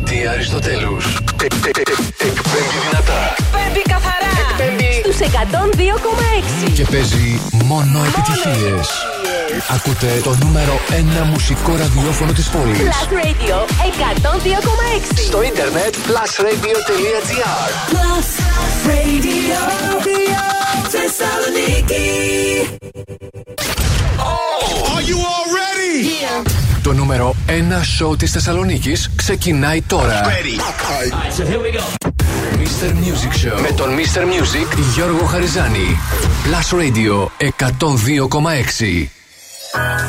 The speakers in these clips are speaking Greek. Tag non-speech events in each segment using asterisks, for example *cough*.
Νάτι Αριστοτέλους. Εκπέμπει δυνατά. Εκπέμπει καθαρά. Εκπέμπει στους 102,6. Και παίζει μόνο επιτυχίες. Ακούτε το νούμερο 1 μουσικό ραδιόφωνο της πόλης. Plus Radio 102,6. Στο ίντερνετ plusradio.gr Plus Radio. Θεσσαλονίκη. Το νούμερο 1 σοου της Θεσσαλονίκης ξεκινάει τώρα. Mr. Music Show με τον Mr. Music Γιώργο Χαριζάνη. Plus Radio 102,6.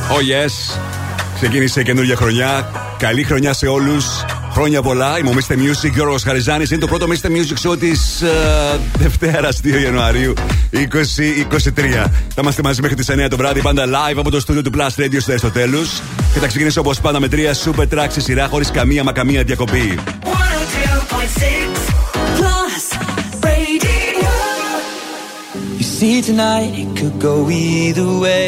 Oh yes. Ξεκίνησε η καινούργια χρονιά. Καλή χρονιά σε όλους. Χρόνια πολλά. Είμαι ο Mr. Music Γιώργος Χαριζάνης. Είναι το πρώτο Mr. Music Show της Δευτέρας 2 Ιανουαρίου 2023. Θα είμαστε μαζί μέχρι τις 9 το βράδυ, πάντα live από το στούντιο του Plus Radio στο Αριστοτέλου. Και θα ξεκινήσω όπως πάντα με τρία super tracks στη σειρά χωρίς καμία μα καμία διακοπή. 102.6 Plus Radio. You see, tonight it could go either way.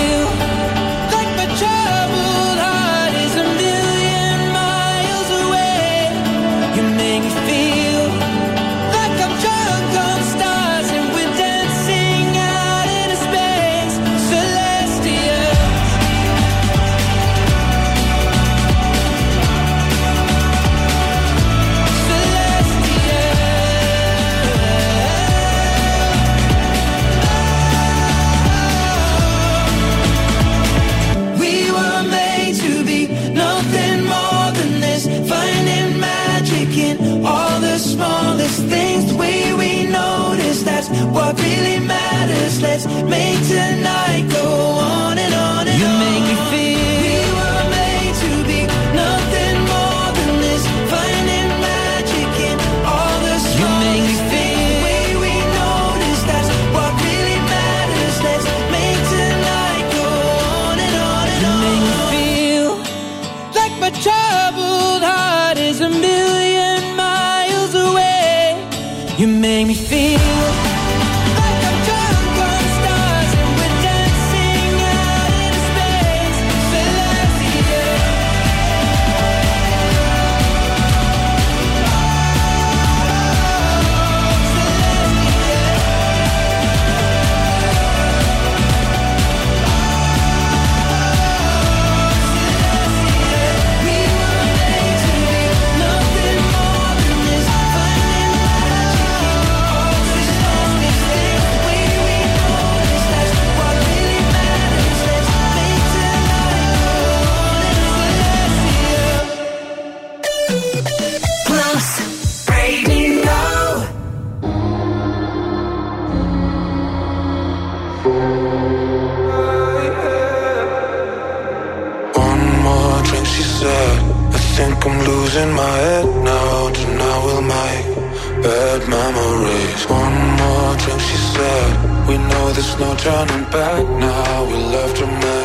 no turning back now. We love to make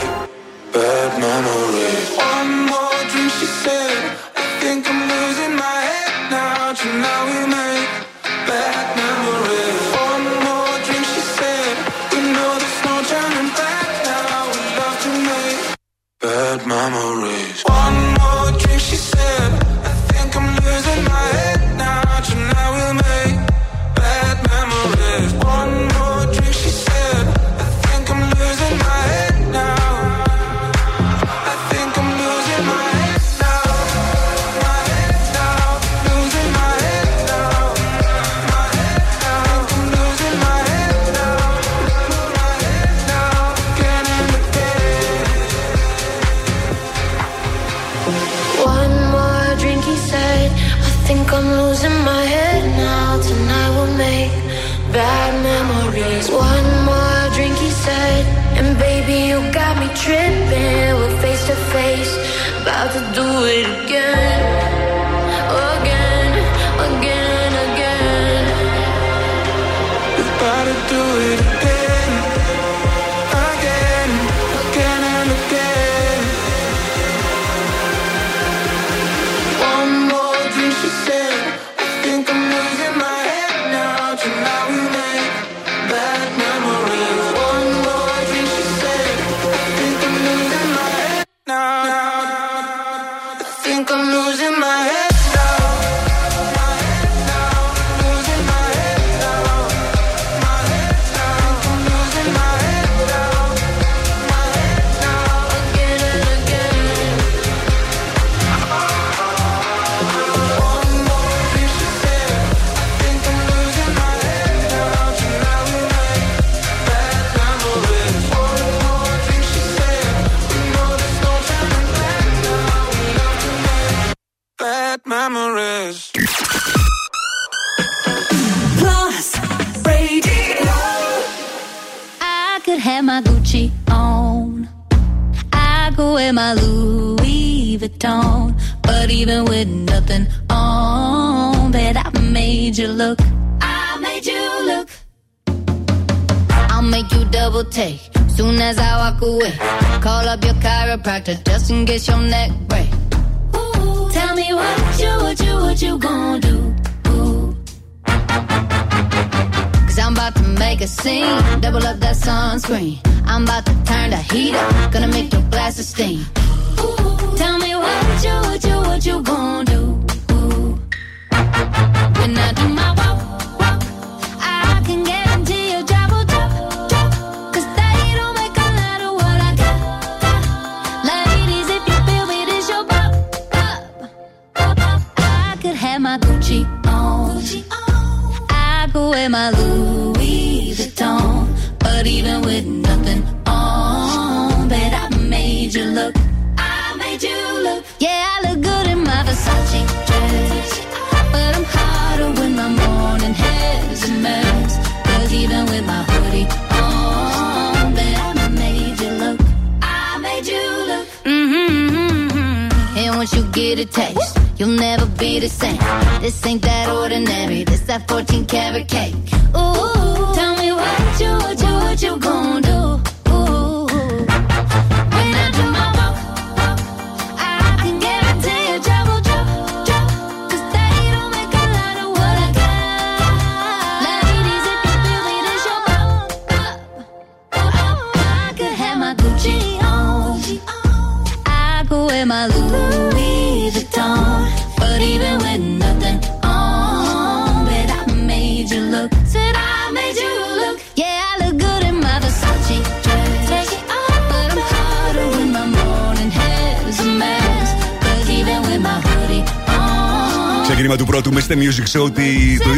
έδειξε ότι το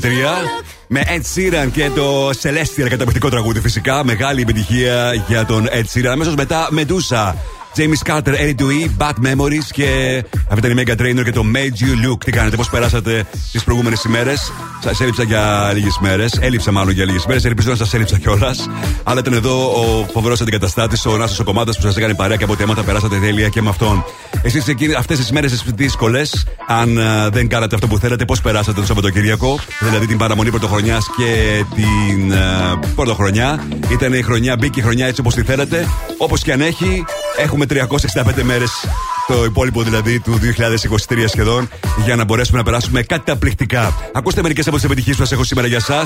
2023 με Ed Sheeran και το Celestial καταπληκτικό τραγούδι φυσικά. Μεγάλη επιτυχία για τον Ed Sheeran. Αμέσως μετά Medusa. James Carter, Eddie Dewey, Bad Memories και αυτή ήταν η Mega Trainer και το Made You Look. Τι κάνετε, πώς περάσατε τις προηγούμενες ημέρες; Σας έλειψα για λίγες μέρες. Έλειψα μάλλον για λίγες μέρες. Ελπίζω να σας έλειψα κιόλας. Αλλά ήταν εδώ ο φοβερός αντικαταστάτης, ο Νάσο ο που σας έκανε παρέα και από θέματα περάσατε τέλεια και με αυτόν. Εσείς αυτές τις μέρες τις δύσκολε αν ε, δεν κάνατε αυτό που θέλετε πώς περάσατε το Σαββατοκύριακο, δηλαδή την παραμονή πρωτοχρονιάς και την uh, πρωτοχρονιά. Ήταν η χρονιά, μπήκε η χρονιά έτσι όπως τη θέλατε. Όπως και αν έχει, έχουμε 365 μέρες το υπόλοιπο δηλαδή του 2023 σχεδόν για να μπορέσουμε να περάσουμε κάτι καταπληκτικά. Ακούστε μερικές από τις επιτυχίες που σας έχω σήμερα για εσά.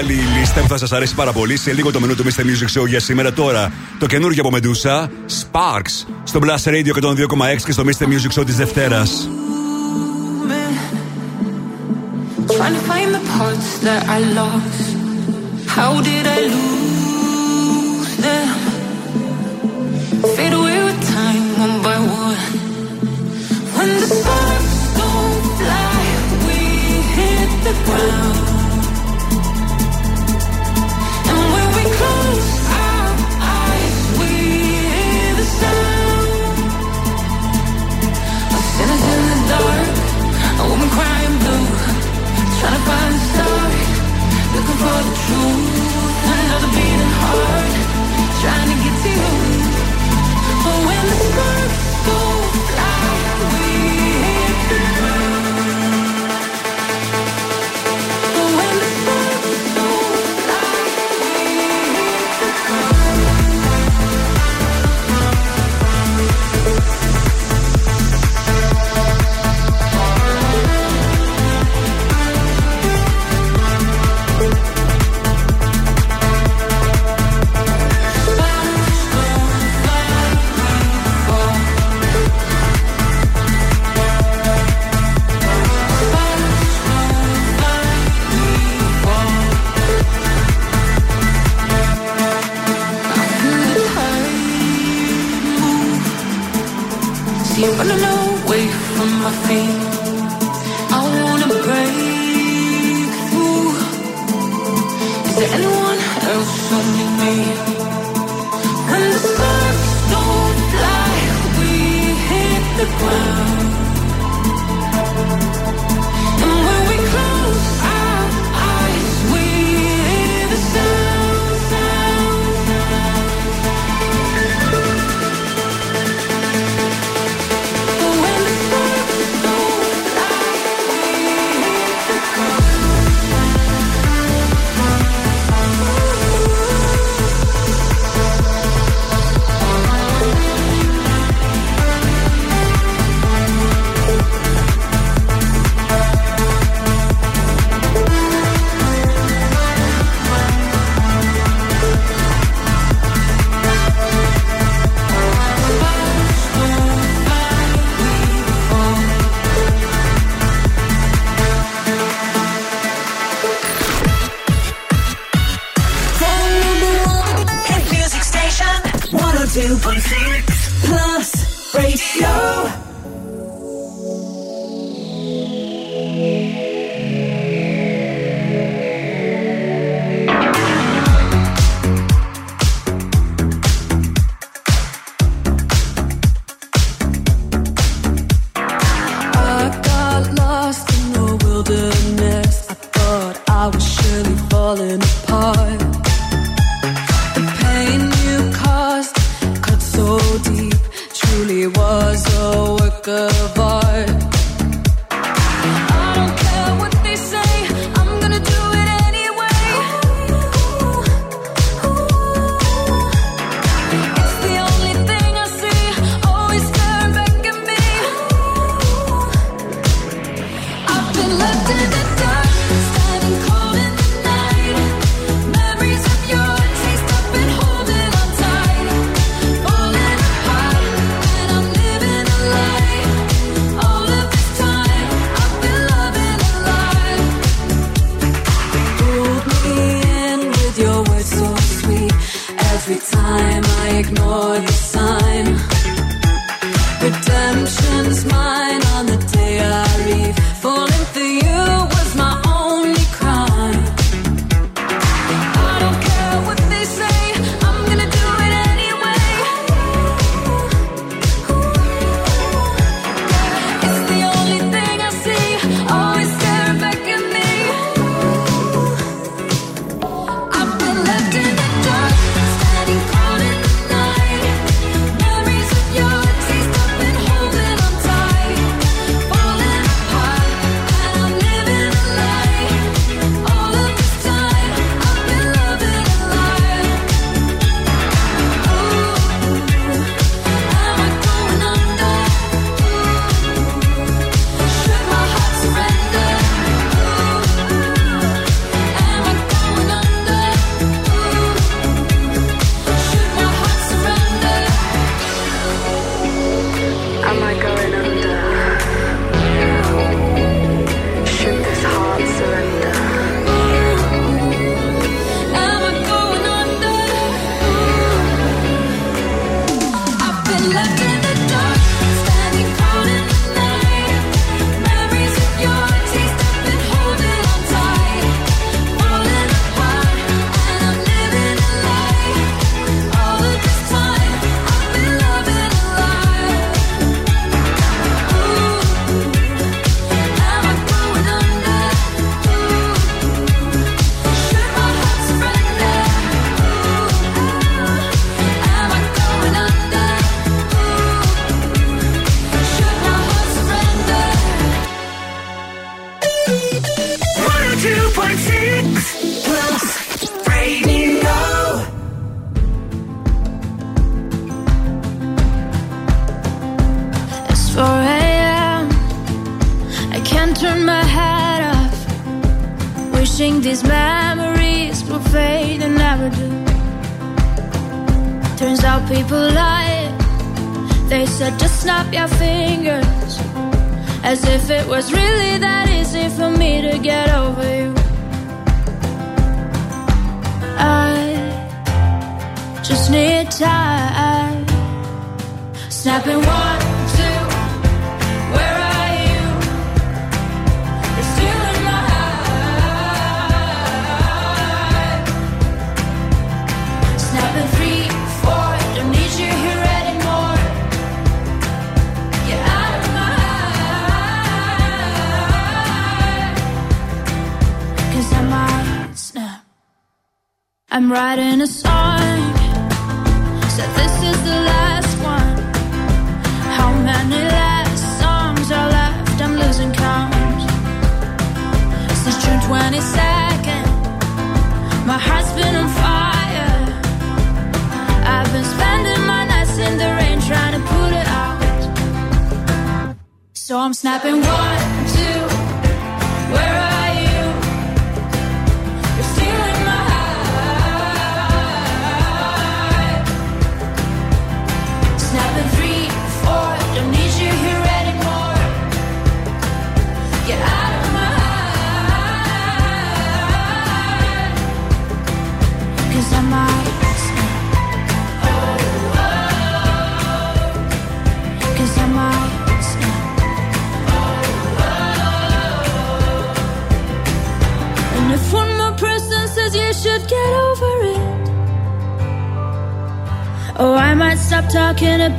καλή λίστα που θα σας αρέσει πάρα πολύ. Σε λίγο το μενού του Mr. Music Show για σήμερα τώρα. Το καινούργιο από Medusa, Sparks, στο Blast Radio 102,6 και στο Mr. Music Show της Δευτέρας. for the truth. Another beating heart. my feet.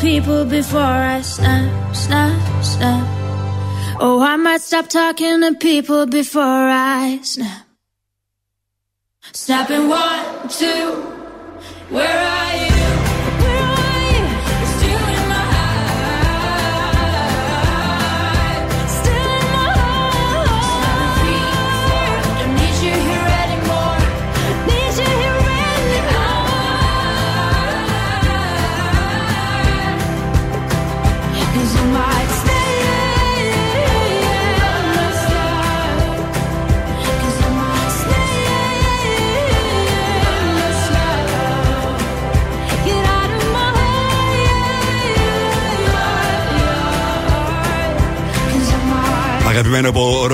People before I snap, snap, snap. Oh, I might stop talking to people before I snap. Snapping one, two.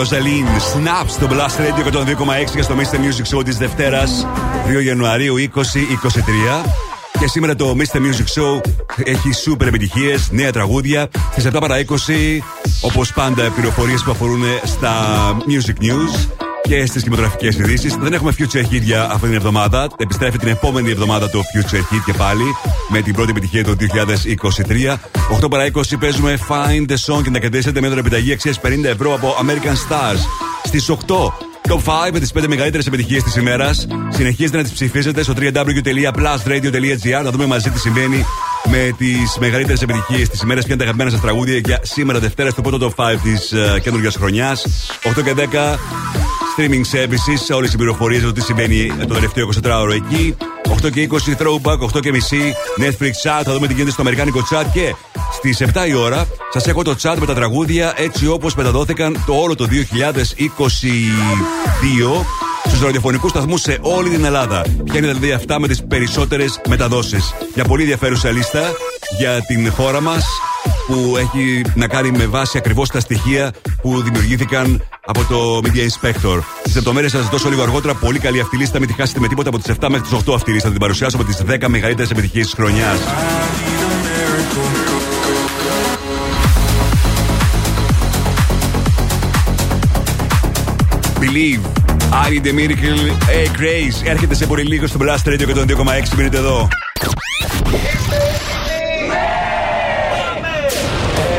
Ροζαλίν, Snap στο Blast Radio 102,6 και στο Mr. Music Show της Δευτέρας 2 Ιανουαρίου 2023. Και σήμερα το Mr. Music Show έχει σούπερ επιτυχίες, νέα τραγούδια. Στις 7 παρα 20, όπως πάντα, πληροφορίες που αφορούν στα Music News και στις κινηματογραφικές ειδήσεις. Δεν έχουμε Future Hit για αυτή την εβδομάδα. Επιστρέφει την επόμενη εβδομάδα το Future Hit και πάλι με την πρώτη επιτυχία του 2023. 8 παρα 20 παίζουμε Find the Song και να κερδίσετε με τον επιταγή αξίας 50 ευρώ από American Stars. Στις 8 Top 5 με τις 5 μεγαλύτερες επιτυχίες της ημέρας. Συνεχίζετε να τις ψηφίζετε στο www.plusradio.gr να δούμε μαζί τι συμβαίνει με τις μεγαλύτερες επιτυχίες της ημέρας. Ποια είναι τα αγαπημένα σας τραγούδια για σήμερα Δευτέρα στο πρώτο top 5 της uh, καινούργιας χρονιάς. 8 και 10 streaming services, όλες οι πληροφορίες για το τι συμβαίνει το τελευταίο 24ωρο εκεί. 8 και 20 throwback, 8 και μισή Netflix chat, θα δούμε τι γίνεται στο αμερικάνικο chat και στις 7 η ώρα σας έχω το chat με τα τραγούδια έτσι όπως μεταδόθηκαν το όλο το 2022 στους ραδιοφωνικούς σταθμούς σε όλη την Ελλάδα. Ποια είναι δηλαδή αυτά με τις περισσότερες μεταδόσεις. Μια πολύ ενδιαφέρουσα λίστα για την χώρα μας που έχει να κάνει με βάση ακριβώς τα στοιχεία που δημιουργήθηκαν από το Media Inspector. Τι λεπτομέρειες θα σας δώσω λίγο αργότερα. Πολύ καλή αυτή η λίστα. Μην τη χάσετε με τίποτα από τις 7 μέχρι τις 8 αυτή η λίστα. Θα την παρουσιάσω από τις 10 μεγαλύτερες επιτυχίες της χρονιάς. Believe. I need a miracle. Hey, Grace. Έρχεται σε πολύ λίγο στο Blast Radio 102,6. Μείνετε εδώ.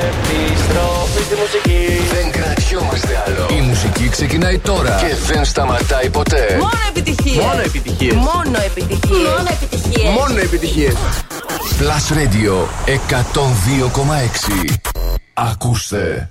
Επιστροφή στη μουσική. Δεν κρατιόμαστε άλλο. Η μουσική ξεκινάει τώρα και δεν σταματάει ποτέ. Μόνο επιτυχίες. Μόνο επιτυχίες. Μόνο επιτυχίες. Μόνο επιτυχίες. Μόνο επιτυχίες. Plus Radio 102,6. Ακούστε.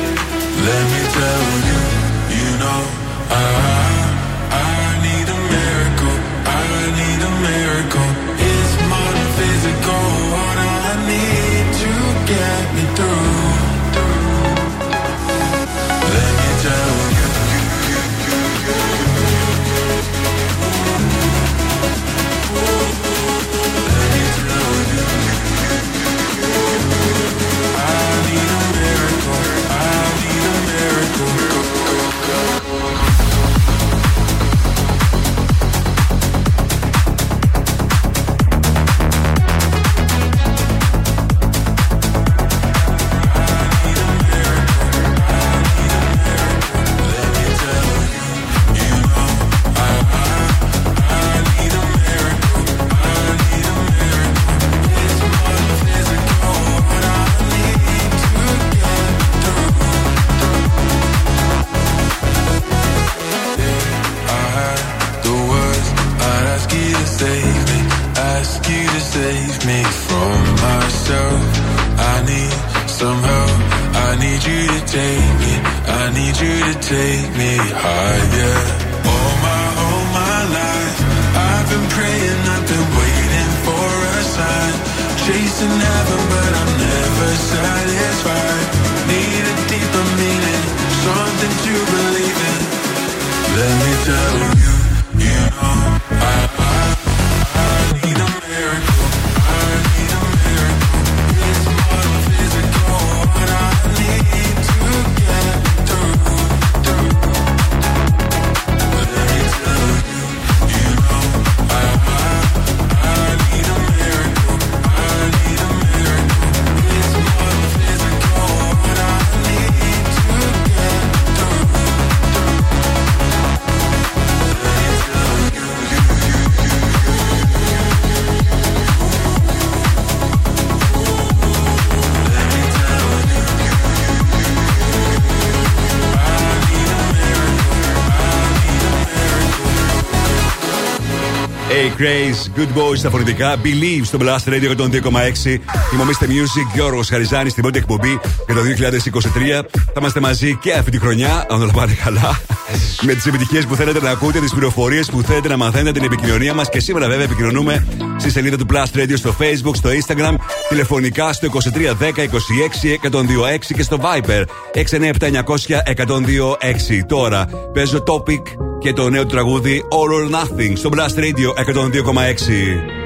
Let me tell you, you know, I, I Grace, Good Boys στα φωνητικά. Believe στο Blast Radio 102,6. Θυμόμαστε Music, Γιώργο Χαριζάνη στην πρώτη εκπομπή για το 2023. Θα είμαστε μαζί και αυτή τη χρονιά, αν όλα πάνε καλά. με τις επιτυχίες που θέλετε να ακούτε, τις πληροφορίες που θέλετε να μαθαίνετε, την επικοινωνία μας. Και σήμερα βέβαια επικοινωνούμε στη σελίδα του Blast Radio στο Facebook, στο Instagram, τηλεφωνικά στο 2310 26 126 και στο Viber 697 126. Τώρα παίζω topic και το νέο του τραγούδι All or Nothing στο Blast Radio 102,6.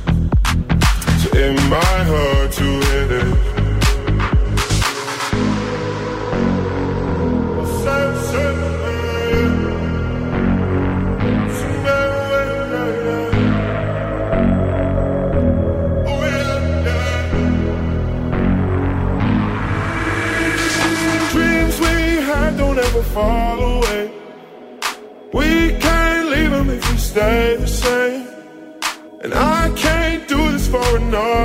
It might hurt to hit it. Dreams we had don't ever fall away. We can't leave them if we stay the same.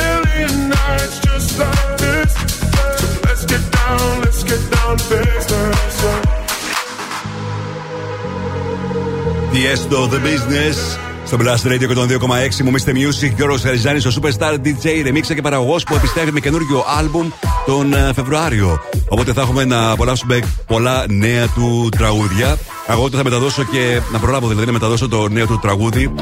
million nights just like this. So let's get down, let's get down business. Tiesto, The Business, στο Blast Radio και τον 2,6 μου Mr. Music, Γιώργος Χαριζάνη, ο Superstar DJ, ρεμίξα και παραγωγός που επιστρέφει με καινούριο άλμπουμ τον ε, Φεβρουάριο. Οπότε θα έχουμε να απολαύσουμε πολλά νέα του τραγούδια. Εγώ θα μεταδώσω και να προλάβω δηλαδή να μεταδώσω το νέο του τραγούδι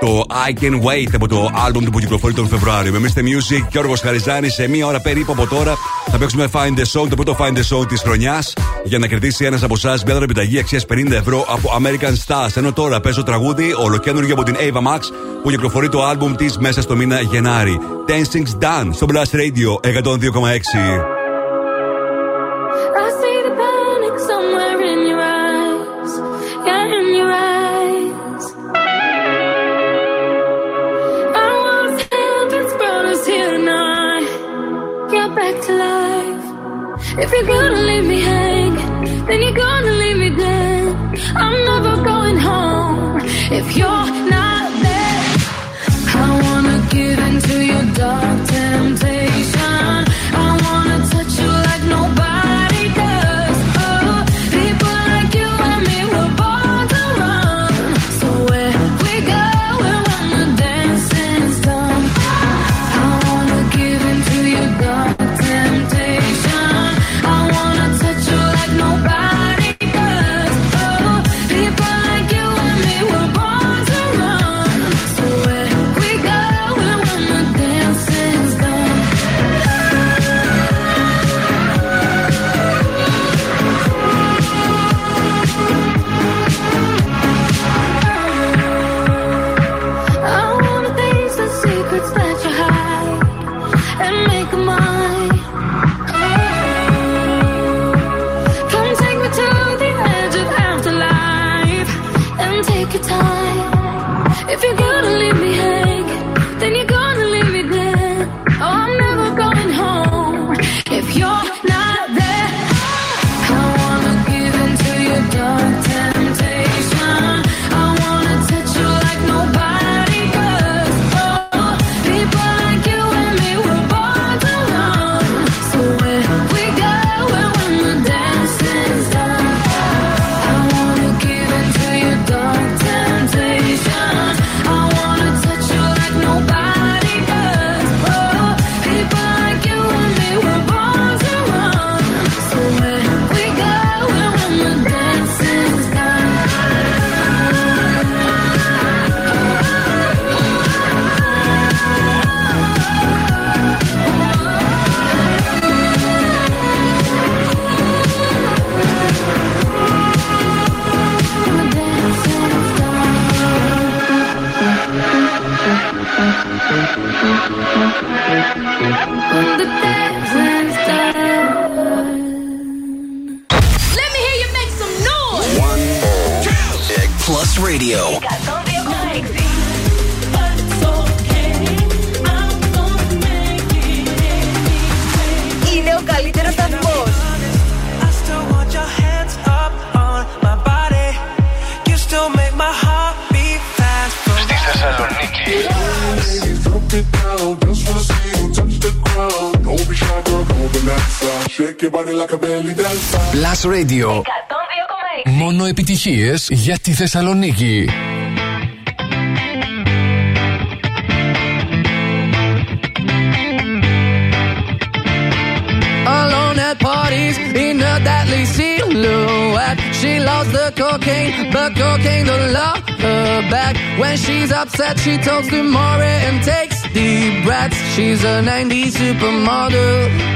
το I Can Wait από το album του που κυκλοφορεί τον Φεβρουάριο. Με Mr. Music και Όργο Χαριζάνη σε μία ώρα περίπου από τώρα θα παίξουμε Find the Song, το πρώτο Find the Song της χρονιάς για να κερδίσει ένας από εσάς μια επιταγή αξίας 50 ευρώ από American Stars. Ενώ τώρα παίζω τραγούδι ολοκένουργιο από την Ava Max που κυκλοφορεί το album της μέσα στο μήνα Γενάρη. Dancing's Done στο Blast Radio 102,6. If you're gonna leave me hang, then you're gonna leave me dead. I'm never going home if you're not Plus Radio. Μόνο επιτυχίες για τη Θεσσαλονίκη. Alone at parties in a deadly silhouette. She loves the cocaine, but cocaine don't love her back. When she's upset, she talks to Maury and takes deep breaths. She's a 90s supermodel.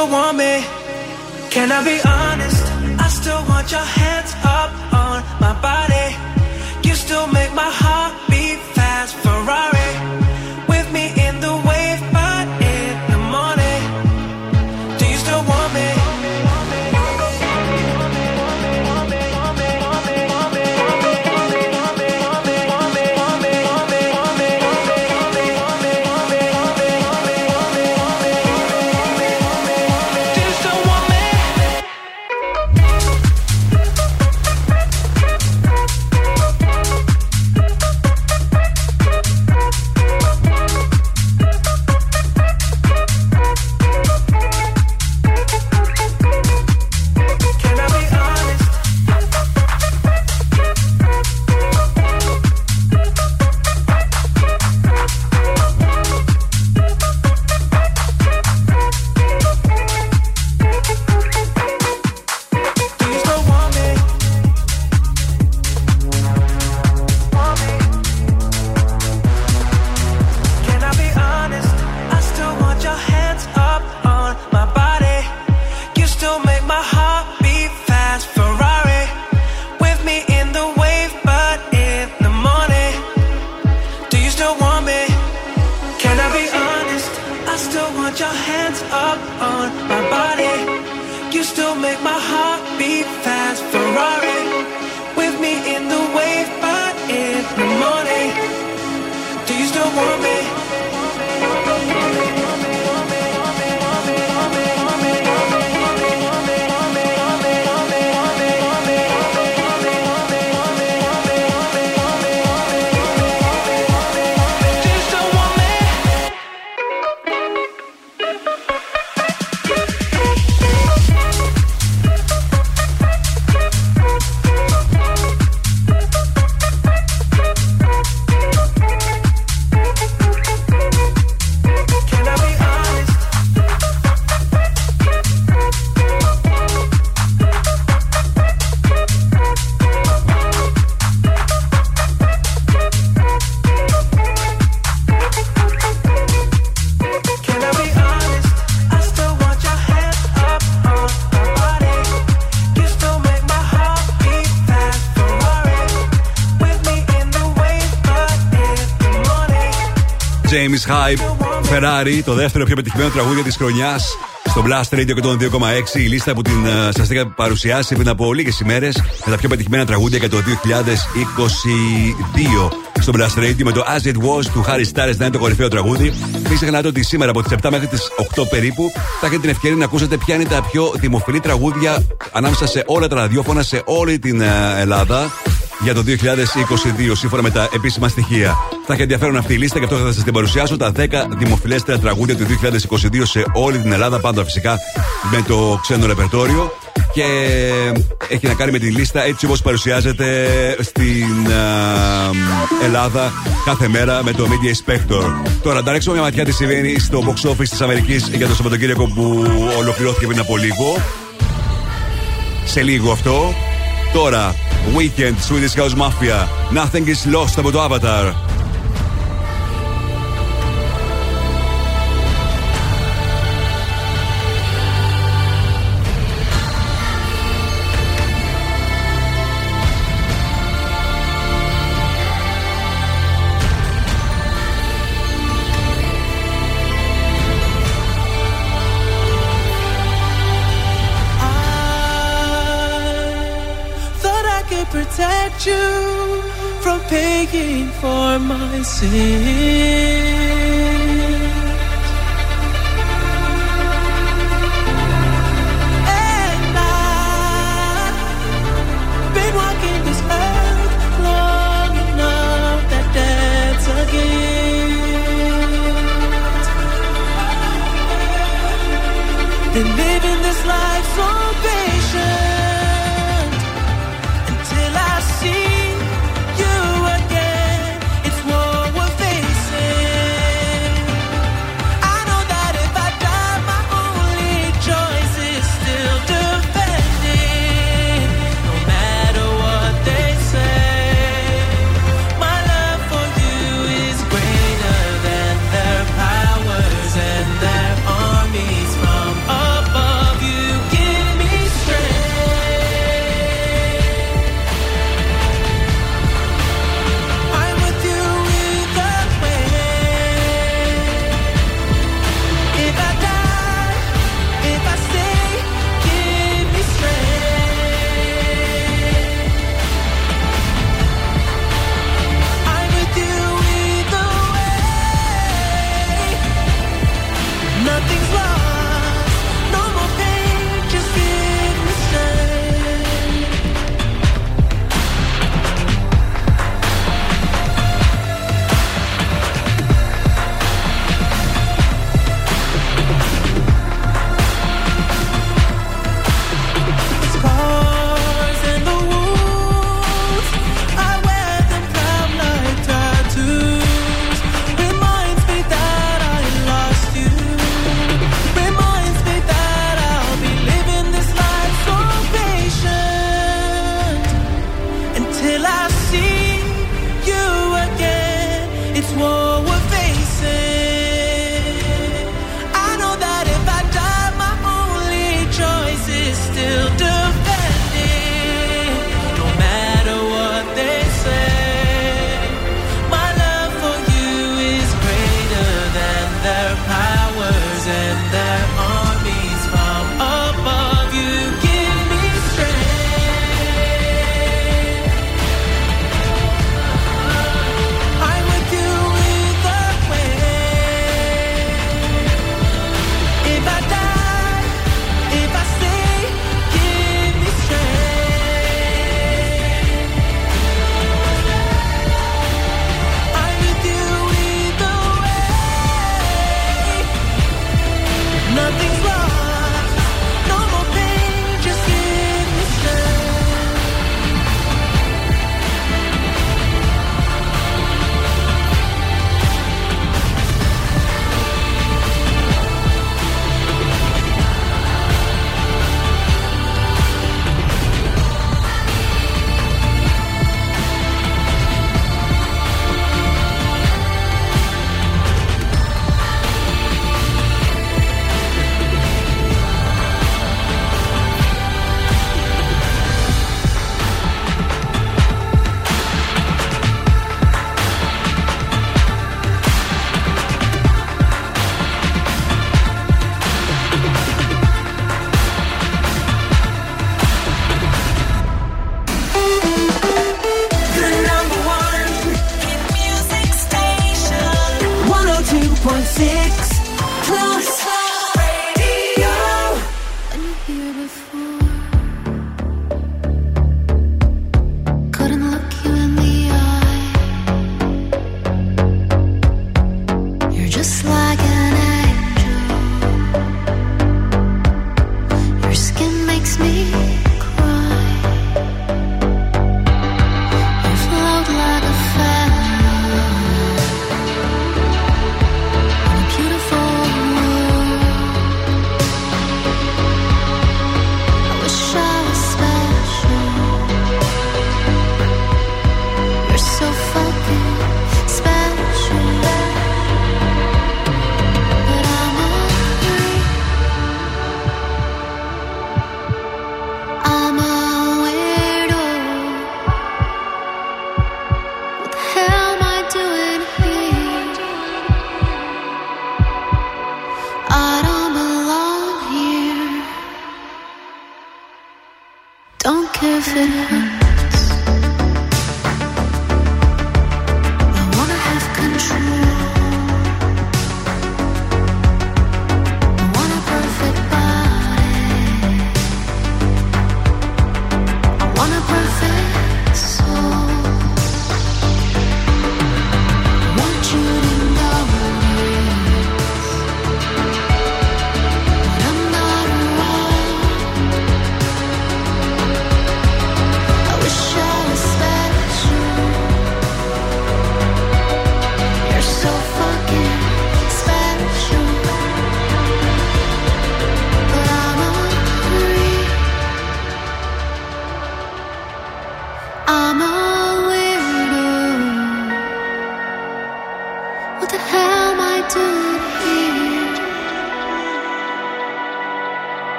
still want me? Can I be honest? I still want your hand. Hype Ferrari, το δεύτερο πιο πετυχημένο τραγούδι της χρονιάς στο Blast Radio και τον 2,6. Η λίστα που την uh, σας είχα παρουσιάσει πριν από λίγες ημέρες με τα πιο πετυχημένα τραγούδια για το 2022 στο Blast Radio με το As It Was του Harry Styles να είναι το κορυφαίο τραγούδι. Μην ξεχνάτε ότι σήμερα από τις 7 μέχρι τις 8 περίπου θα έχετε την ευκαιρία να ακούσετε ποια είναι τα πιο δημοφιλή τραγούδια ανάμεσα σε όλα τα ραδιόφωνα σε όλη την ε, Ελλάδα για το 2022 σύμφωνα με τα επίσημα στοιχεία. Θα έχει ενδιαφέρον αυτή η λίστα και αυτό θα σας την παρουσιάσω. Τα 10 δημοφιλέστερα τραγούδια του 2022 σε όλη την Ελλάδα, πάντα φυσικά με το ξένο ρεπερτόριο. Και έχει να κάνει με τη λίστα έτσι όπως παρουσιάζεται στην Ελλάδα κάθε μέρα με το Media Inspector. Τώρα, να ρίξουμε μια ματιά τι συμβαίνει στο box office της Αμερικής για το Σαββατοκύριακο που ολοκληρώθηκε πριν από λίγο. Σε λίγο αυτό. Τώρα, Weekend, Swedish House Mafia, Nothing is Lost από το Avatar. For my sins.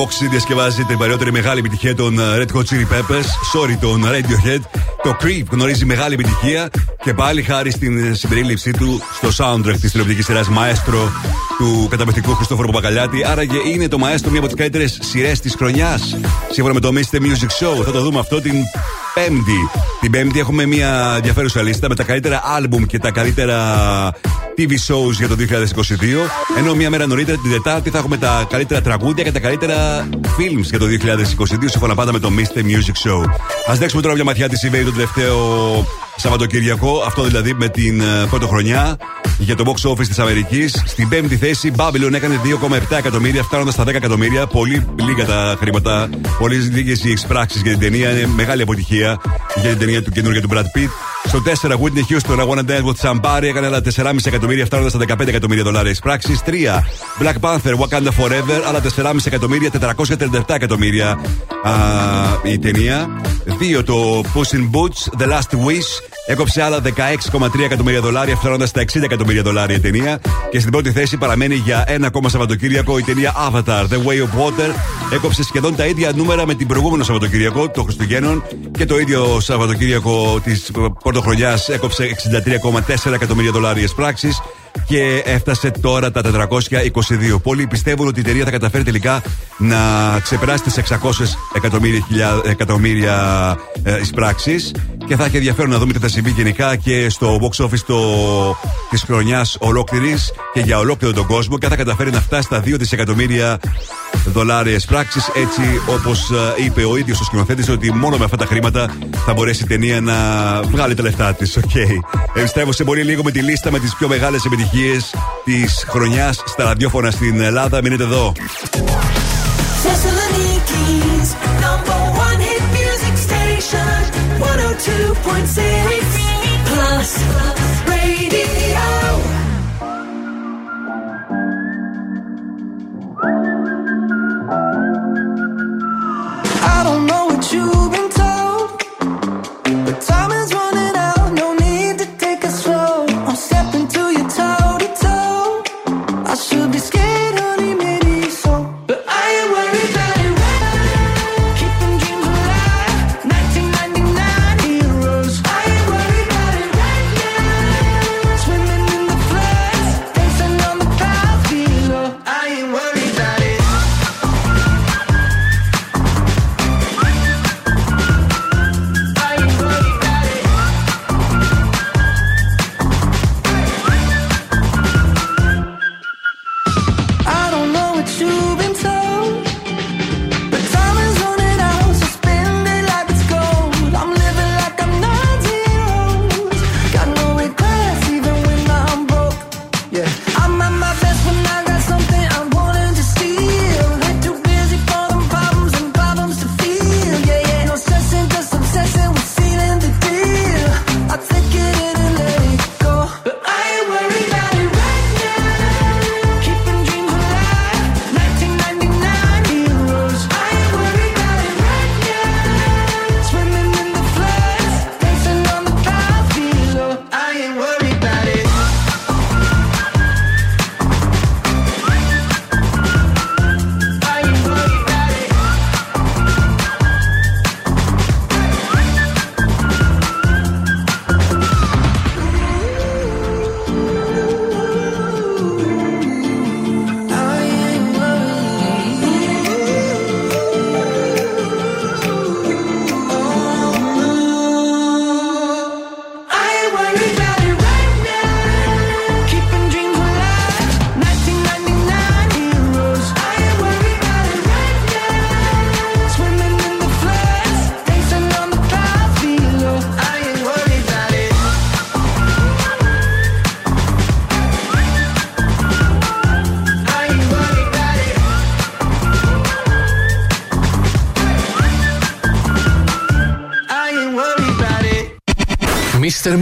Moxie διασκευάζει την παλιότερη μεγάλη επιτυχία των ε, Red Hot Chili Peppers. Sorry, των Radiohead. Το Creep γνωρίζει μεγάλη επιτυχία και πάλι χάρη στην ε, συμπερίληψή του στο soundtrack της τηλεοπτικής σειράς Maestro του καταπληκτικού Χριστόφορου Παπακαλιάτη. Άραγε είναι το Maestro μία από τις καλύτερες σειρές της χρονιάς. Σύμφωνα με το Mr. Music Show. Θα το δούμε αυτό την Πέμπτη. Την Πέμπτη έχουμε μια ενδιαφέρουσα λίστα με τα καλύτερα άλμπουμ και τα καλύτερα TV shows για το 2022. Ενώ μία μέρα νωρίτερα, την Τετάρτη, θα έχουμε τα καλύτερα τραγούδια και τα καλύτερα films για το 2022. Σύμφωνα πάντα με το Mr. Music Show. Α δέξουμε τώρα μια ματιά τι συμβαίνει το τελευταίο Σαββατοκύριακο. Αυτό δηλαδή με την ε, πρωτοχρονιά για το box office της Αμερικής. Στην πέμπτη θέση, Babylon έκανε 2,7 εκατομμύρια, φτάνοντας στα 10 εκατομμύρια. Πολύ λίγα τα χρήματα, πολύ λίγες οι εξπράξεις για την ταινία. Είναι μεγάλη αποτυχία για την ταινία του καινούργια του Brad Pitt. Στο 4, Whitney Houston, I Wanna Dance with Somebody έκανε άλλα 4,5 εκατομμύρια, φτάνοντας στα 15 εκατομμύρια δολάρια εισπράξει. 3, Black Panther, Wakanda Forever, άλλα 4,5 εκατομμύρια, 437 εκατομμύρια α, η ταινία. 2, το Puss in Boots, The Last Wish, έκοψε άλλα 16,3 εκατομμύρια δολάρια, φτάνοντα στα 60 εκατομμύρια δολάρια η ταινία. Και στην πρώτη θέση παραμένει για ένα ακόμα Σαββατοκύριακο η ταινία Avatar, The Way of Water. Έκοψε σχεδόν τα ίδια νούμερα με την προηγούμενο Σαββατοκύριακο, το Χριστουγέννων. Και το ίδιο Σαββατοκύριακο της πρωτοχρονιάς έκοψε 63,4 εκατομμύρια δολάρια πράξεις και έφτασε τώρα τα 422. Πολλοί πιστεύουν ότι η εταιρεία θα καταφέρει τελικά να ξεπεράσει τις 600 εκατομμύρια, χιλιά- εκατομμύρια ε, εισπράξεις και θα έχει ενδιαφέρον να δούμε τι θα συμβεί γενικά και στο box office το... της χρονιάς ολόκληρης και για ολόκληρο τον κόσμο και θα καταφέρει να φτάσει στα 2 δισεκατομμύρια δολάρια εισπράξει. Έτσι, όπως είπε ο ίδιος ο σκηνοθέτης, ότι μόνο με αυτά τα χρήματα θα μπορέσει η ταινία να βγάλει τα λεφτά της. Okay. Επιστρέφω σε πολύ λίγο με τη λίστα με τις πιο μεγάλες επιτυχίες της χρονιάς στα ραδιόφωνα στην Ελλάδα. Μείνετε εδώ. 102.6 plus radio.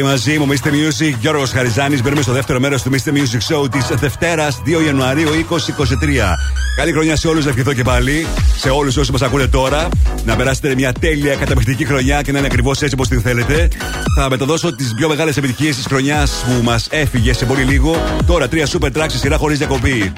πάλι μαζί μου, Mr. Music, Γιώργος Χαριζάνης. Μπαίνουμε στο δεύτερο μέρος του Mr. Music Show της Δευτέρας, 2 Ιανουαρίου 2023. Καλή χρονιά σε όλους, ευχηθώ και πάλι. Σε όλους όσοι μας ακούνε τώρα, να περάσετε μια τέλεια καταπληκτική χρονιά και να είναι ακριβώς έτσι όπως την θέλετε. Θα μεταδώσω τις πιο μεγάλες επιτυχίες της χρονιάς που μας έφυγε σε πολύ λίγο. Τώρα τρία super tracks σειρά χωρίς διακοπή.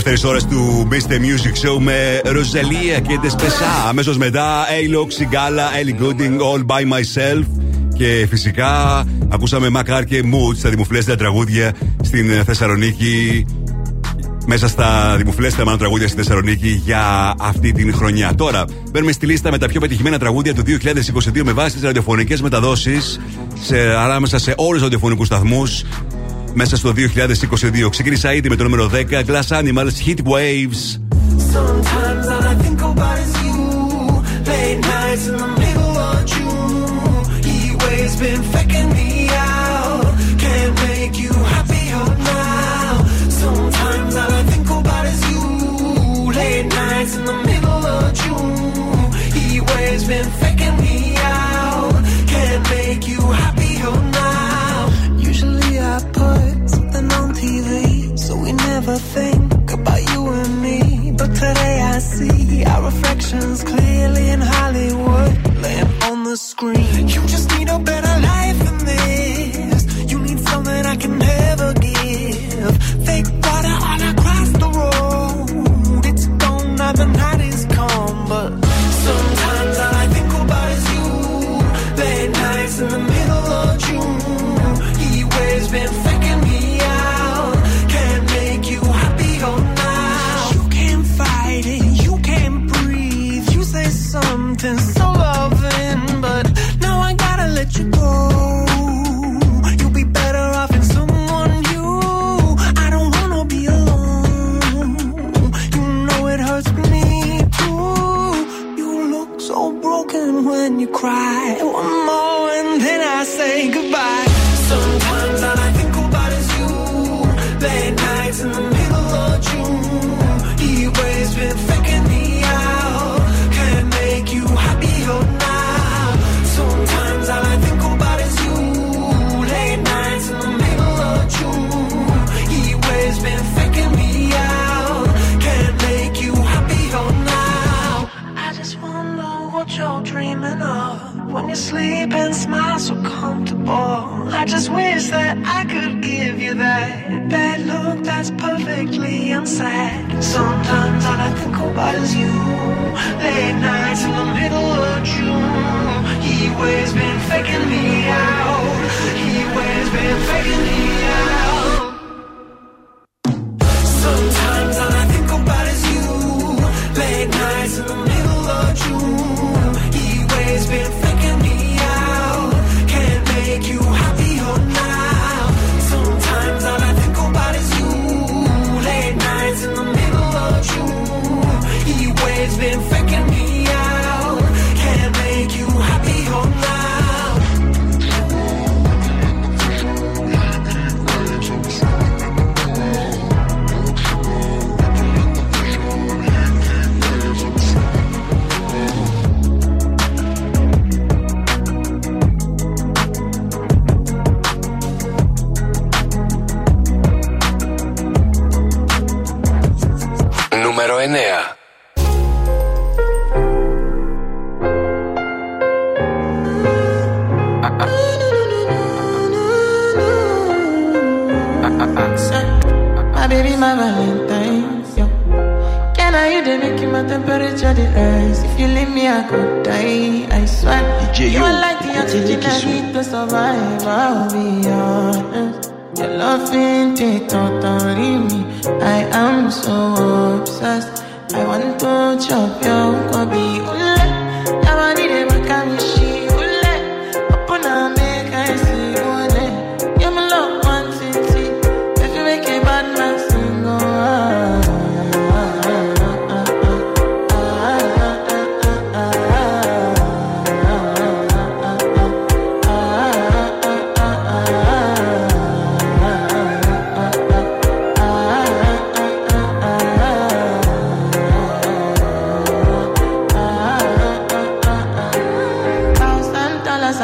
δεύτερη ώρα του Mr. Music Show με Ροζαλία και Ντεσπεσά. Αμέσως μετά, Έιλο Ξιγκάλα, Ellie Gooding, All by Myself. Και φυσικά ακούσαμε Μακάρ και Mood στα δημοφιλέστερα τραγούδια στην ε, Θεσσαλονίκη μέσα στα δημοφιλέστερα μάλλον τραγούδια στη Θεσσαλονίκη για αυτή την χρονιά. Τώρα, μπαίνουμε στη λίστα με τα πιο πετυχημένα τραγούδια του 2022 με βάση τις ραδιοφωνικές μεταδόσεις ανάμεσα σε όλους τους ραδιοφωνικούς σταθμούς μέσα στο 2022. Ξεκίνησα ήδη με το νούμερο 10, Glass Animals, Heat Waves. in the middle of June. He waves been faking me out. Can't make you happy. I hour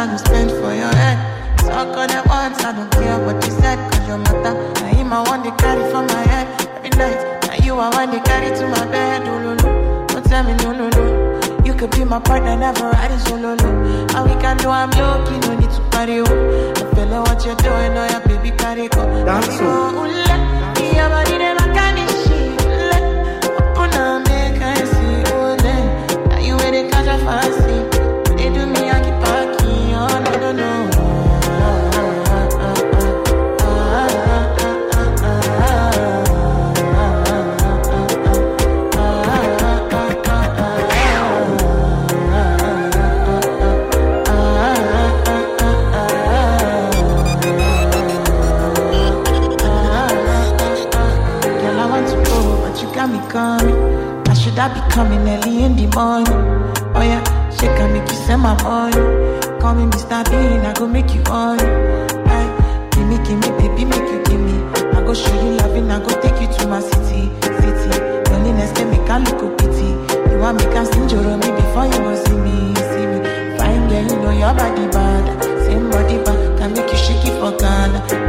I go spend for your head. Suck on it once, I don't care what you said, cause your matter. Now him I want to carry for my head every night. Now you I want to carry to my bed. Oh, no, no. Don't tell me no, no, no. You could be my partner, never ride it solo, no. And we can do I'm low-key, no need to party, oh. I feel like what you're doing, oh, yeah, baby, carry go. Dance, Carry go, I be coming early in the morning? Oh yeah, she can make you send my money. Call me Mr. Bean, I go make you on. Aye, give me, give me, baby, make you give me. I go show you loving, I go take you to my city, city. Loneliness can make I look pity. You want me can sing your me before you go see me, see me. Fine girl, you know your body bad. Same body bad, can make you shake it for Ghana.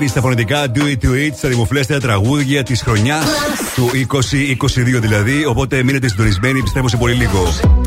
φέρει στα φωνητικά Do It To It στα δημοφιλέστερα τραγούδια της χρονιάς του 2022 δηλαδή. Οπότε μείνετε συντονισμένοι, επιστρέφω σε πολύ λίγο.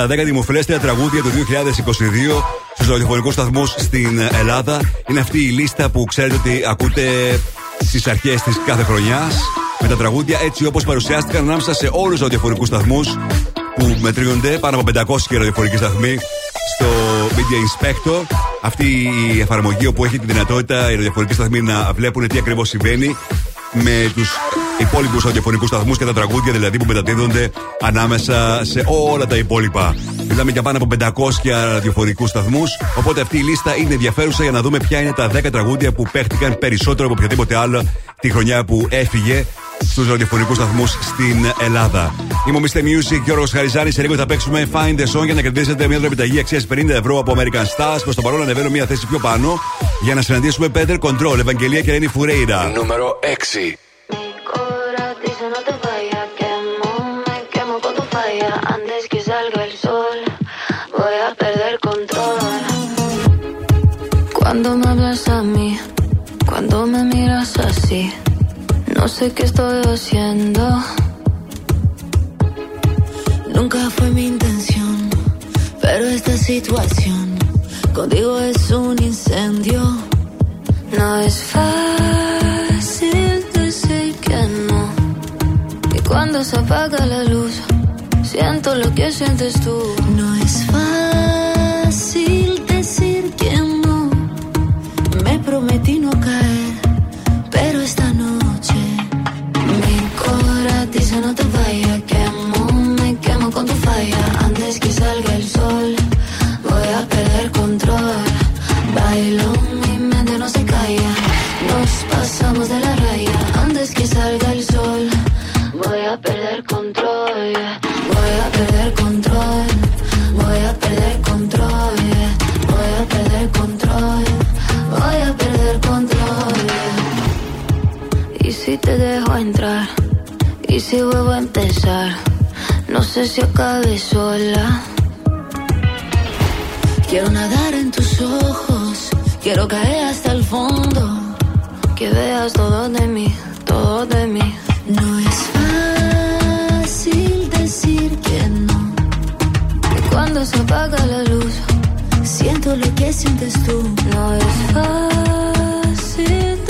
τα 10 δημοφιλέστερα τραγούδια του 2022 στους ραδιοφωνικούς σταθμούς στην Ελλάδα. Είναι αυτή η λίστα που ξέρετε ότι ακούτε στις αρχές της κάθε χρονιάς με τα τραγούδια έτσι όπως παρουσιάστηκαν ανάμεσα σε όλους τους ραδιοφωνικούς σταθμούς που μετριονται πάνω από 500 ραδιοφωνικοί σταθμοί στο Media Inspector. Αυτή η εφαρμογή όπου έχει τη δυνατότητα οι ραδιοφωνικοί σταθμοί να βλέπουν τι ακριβώς συμβαίνει με τους υπόλοιπους ραδιοφωνικούς σταθμούς και τα τραγούδια δηλαδή που μεταδίδονται ανάμεσα σε όλα τα υπόλοιπα. Μιλάμε για πάνω από 500 ραδιοφωνικούς σταθμούς. Οπότε αυτή η λίστα είναι ενδιαφέρουσα για να δούμε ποια είναι τα 10 τραγούδια που παίχτηκαν περισσότερο από οποιαδήποτε άλλο τη χρονιά που έφυγε στους ραδιοφωνικούς σταθμούς στην Ελλάδα. Είμαι ο Mr. Music και ο Χαριζάνης. Σε λίγο θα παίξουμε Find the Song για να κερδίσετε μια δρομηταγή αξίας 50 ευρώ από American Stars. Προς το παρόν ανεβαίνω μια θέση πιο πάνω για να συναντήσουμε Peter Control, Ευαγγελία και Ρένι Φουρέιρα. Νούμερο 6. sé que estoy sé si acabé sola. Quiero nadar en tus ojos, quiero caer hasta el fondo, que veas todo de mí, todo de mí. No es fácil decir que no, que cuando se apaga la luz, siento lo que sientes tú. No es fácil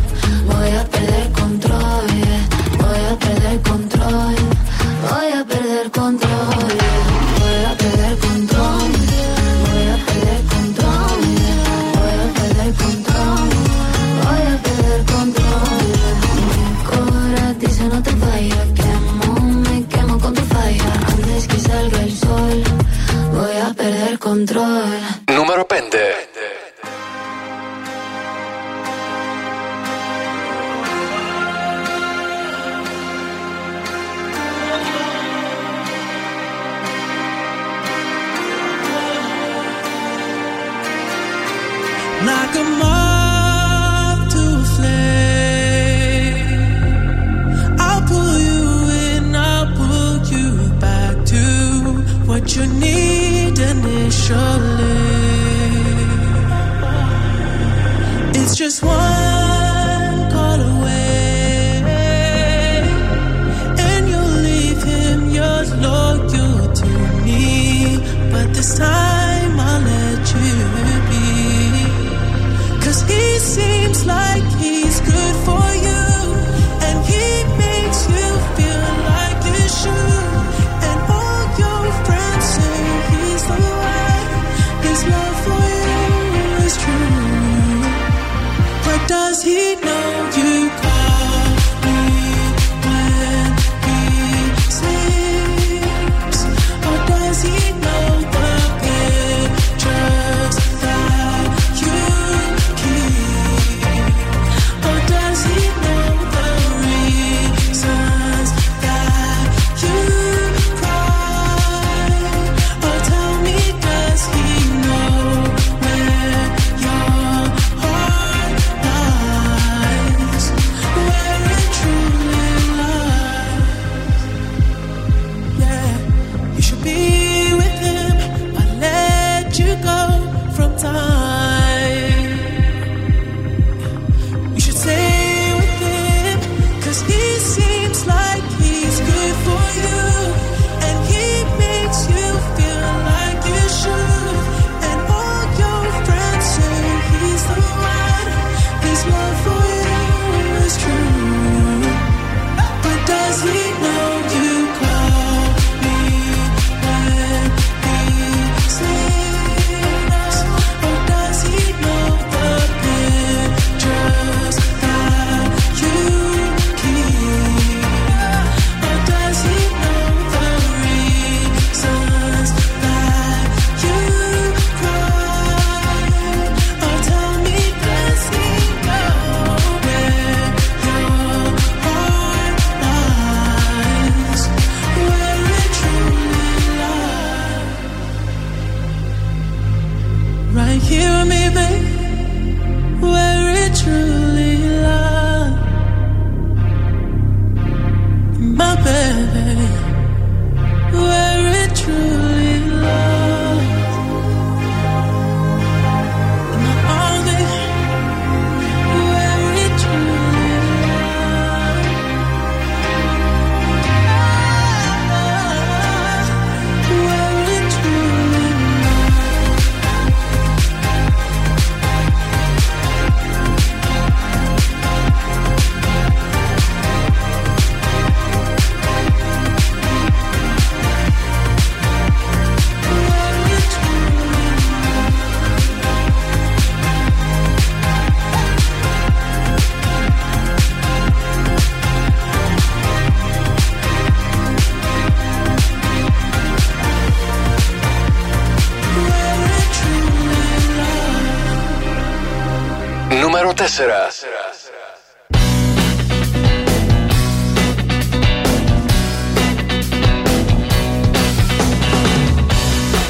será.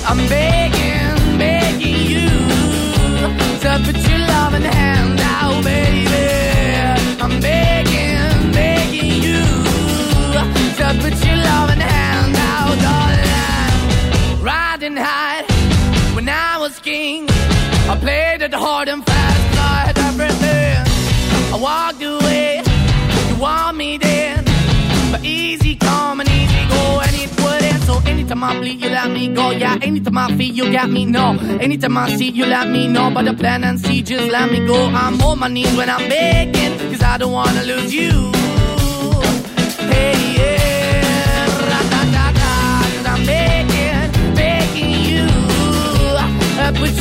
I'm begging, begging you to put your loving hand out, baby. I'm begging, begging you to put your loving hand out, darling. Riding high when I was king, I played it hard and walked away, you want me then, but easy come and easy go, and it wouldn't. So anytime I bleed, you let me go. Yeah, anytime I feel, you got me. No, anytime I see, you let me know. But the plan and see, just let me go. I'm on my knees when I'm begging, cause I don't wanna lose you. Hey, yeah, ra-da-da-da, cause I'm begging, begging you. Uh, put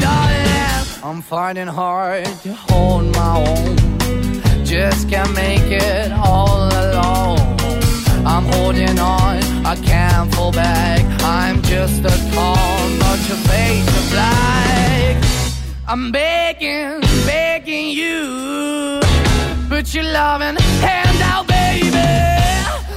Darling. I'm finding hard to hold my own. Just can't make it all alone. I'm holding on, I can't fall back. I'm just a call, but your face is black. I'm begging, begging you. Put your loving hand out, baby.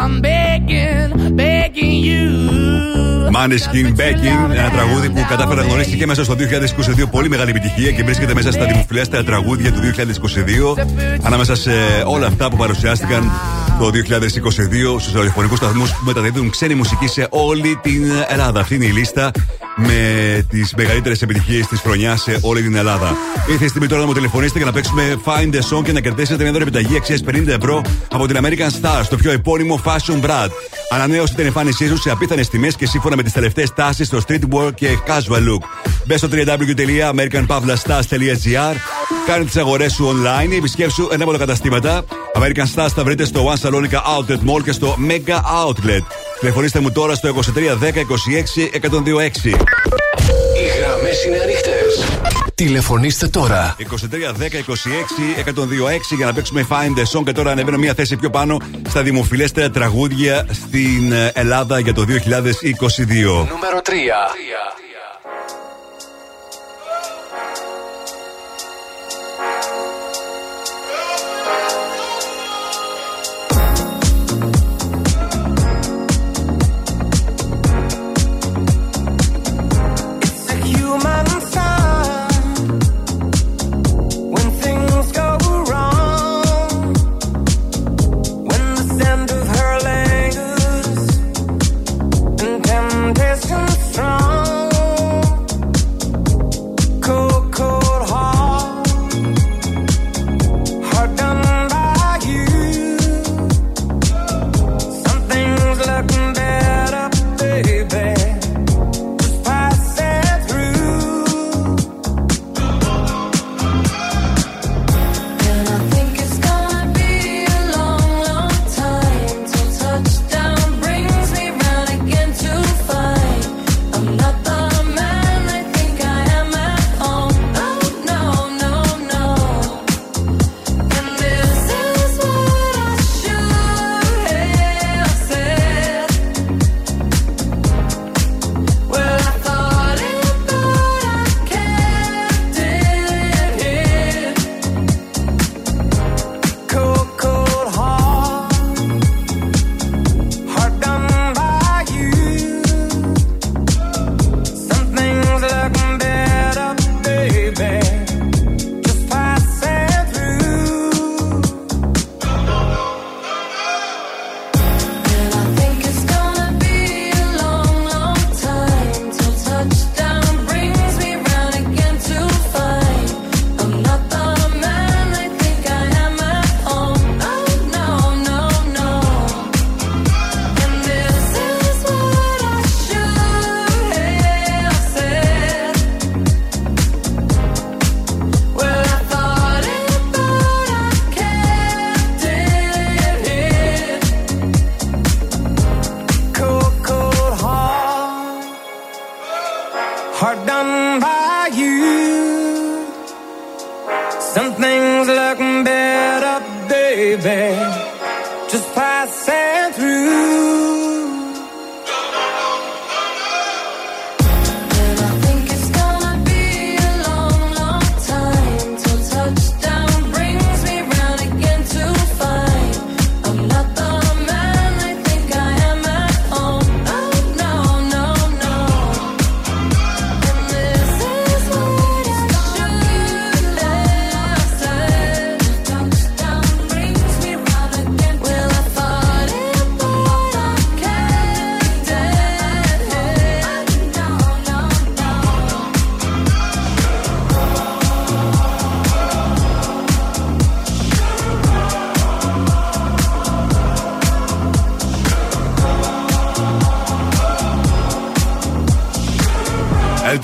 I'm begging, begging you. Maneskin Begging, ένα τραγούδι που κατάφερε να γνωρίσει και μέσα στο 2022 πολύ μεγάλη επιτυχία και βρίσκεται μέσα στα δημοφιλέστερα τραγούδια του 2022. Ανάμεσα σε όλα αυτά που παρουσιάστηκαν το 2022 στους ραδιοφωνικούς σταθμούς που μεταδίδουν ξένη μουσική σε όλη την Ελλάδα. Αυτή είναι η λίστα με τις μεγαλύτερες επιτυχίες της χρονιάς σε όλη την Ελλάδα. Ήρθε η στιγμή τώρα να μου τηλεφωνήσετε για να παίξουμε Find the Song και να κερδίσετε μια δωρεάν επιταγή αξίας 50 ευρώ από την American Stars, το πιο επώνυμο fashion brand. Ανανέωσε την εμφάνισή σου σε απίθανες τιμές και σύμφωνα με τις τελευταίες τάσεις στο streetwear και casual look. Μπε στο www.americanpavlastars.gr Κάνε τις αγορές σου online ή επισκέψου ένα από τα καταστήματα. American Stars θα βρείτε στο One Salonica Outlet Mall και στο Mega Outlet. Τηλεφωνήστε μου τώρα στο 2310 26 126. Οι γραμμές είναι ανοιχτές. Τηλεφωνήστε τώρα. 2310 26 126 για να παίξουμε Find the Song και τώρα ανεβαίνω μια θέση πιο πάνω στα δημοφιλέστερα τραγούδια στην ε, Ελλάδα για το 2022. Νούμερο 3.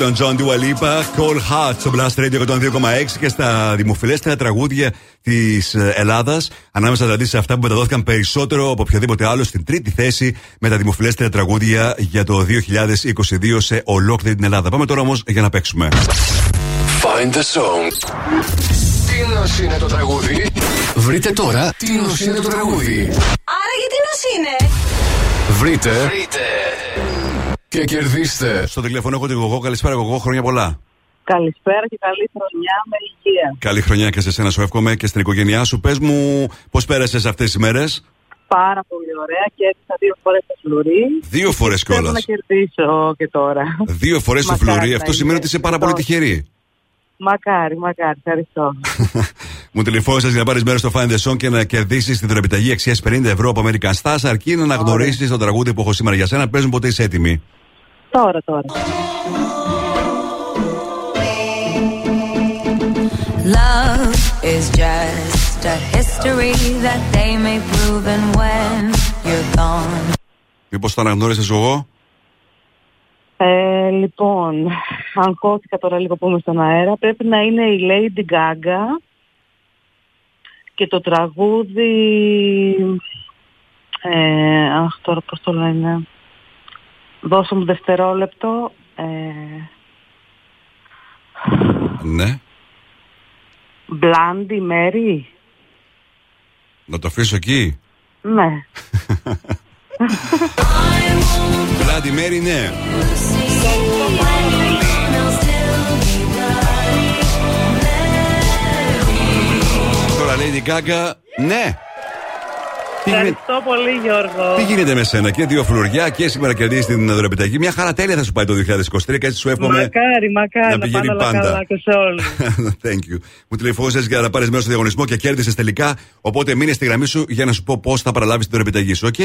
Elton John, Dua Lipa, Cole Hart στο Blast Radio 102,6 και στα δημοφιλέστερα τραγούδια της Ελλάδας. Ανάμεσα δηλαδή σε αυτά που μεταδόθηκαν περισσότερο από οποιοδήποτε άλλο στην τρίτη θέση με τα δημοφιλέστερα τραγούδια για το 2022 σε ολόκληρη την Ελλάδα. Πάμε τώρα όμως για να παίξουμε. Find the song. Τι νος είναι το τραγούδι; Βρείτε τώρα τι νος είναι το τραγούδι; Άρα γιατί νος είναι; Βρείτε. Βρείτε. Και κερδίστε. Στο τηλέφωνο έχω την Γογό. Καλησπέρα, Γογό. Χρόνια πολλά. Καλησπέρα και καλή χρονιά με υγεία. Καλή χρονιά και σε σένα, σου εύχομαι και στην οικογένειά σου. Πες μου, πώς πέρασες αυτές τις μέρες; Πάρα πολύ ωραία και έπεισα δύο φορές το φλουρί. Δύο φορές Θέλω κιόλας. να κερδίσω και τώρα. Δύο φορές το Μακάρι φλουρί. να Αυτό είναι. σημαίνει ότι είσαι πάρα πολύ τυχερή. Μακάρι, μακάρι, ευχαριστώ. *laughs* Μου τηλεφώνησες για να πάρεις μέρος στο Find the Song και να κερδίσεις την δωρεπιταγή αξίας 50 ευρώ από American Stars, αρκεί να αναγνωρίσεις το τραγούδι που έχω σήμερα για σένα. Παίζουν ποτέ είσαι έτοιμη. Τώρα, τώρα. Love is just a history that they may prove, and when you're gone, Μήπως το αναγνώρισες εγώ; Ε, λοιπόν, αγχώθηκα τώρα λίγο που είμαι στον αέρα. Πρέπει να είναι η Lady Gaga και το τραγούδι... Ε, αχ, τώρα πώς το λένε. Δώσε μου δευτερόλεπτο. Ε, Ναι. Μπλάντι Μέρι. Να το αφήσω εκεί; Ναι. Βλάντι Μέρι, ναι. Τώρα Lady Gaga, ναι. Τι γίνεται, Ευχαριστώ πολύ Γιώργο. τι γίνεται με σένα και δύο φλουριά και σήμερα κερδίζεις την δωρεπιταγή. Μια χαρά τέλεια θα σου πάει το 2023 και έτσι σου εύχομαι Μακάρι, μακάρι να να, πηγαίνει πάνε όλα πάντα. καλά και σε όλους. *laughs* Thank you. Μου τηλεφώνησες για να πάρεις μέρος στο διαγωνισμό και κέρδισες τελικά. Οπότε μείνε στη γραμμή σου για να σου πω πώς θα παραλάβεις την δωρεπιταγή σου. Οκ.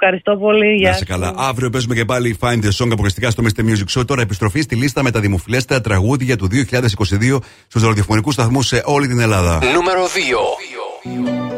Ευχαριστώ πολύ. Γεια Να σε καλά. Αύριο παίζουμε και πάλι Find the Song αποκλειστικά στο Mr. Music Show. Τώρα επιστροφή στη λίστα με τα δημοφιλέστερα τραγούδια του 2022 στους ραδιοφωνικούς σταθμούς σε όλη την Ελλάδα. Νούμερο 2.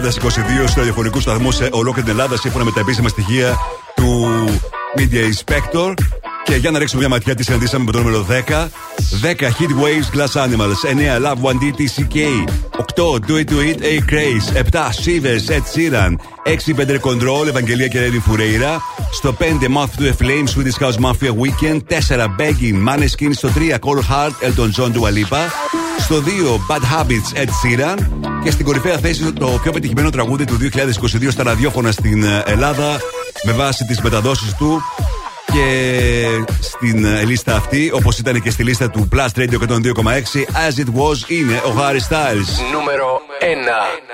Τραγούδια του 2022 στο ραδιοφωνικού σταθμό σε ολόκληρη την Ελλάδα, σύμφωνα με τα επίσημα στοιχεία του Media Inspector. Και για να ρίξουμε μια ματιά, τι συναντήσαμε με το νούμερο 10. 10 Heat Waves Glass Animals. 9 Love 1D TCK. 8 Do It Do It A Craze. 7 Shivers Ed Sheeran. 6 Bender Control Ευαγγελία και Ρένι Φουρέιρα. Στο 5 Moth to a Flame Swedish House Mafia Weekend. 4 Begging Maneskin. Στο 3 Cold Heart Elton John Dua Lipa. Στο 2 Bad Habits Ed Sheeran. Και στην κορυφαία θέση το πιο πετυχημένο τραγούδι του 2022 στα ραδιόφωνα στην ε, Ελλάδα. Με βάση τις μεταδόσεις του και στην ε, λίστα αυτή, όπως ήταν και στη λίστα του Plus Radio 102,6, As It Was είναι ο Harry Styles. Νούμερο 1.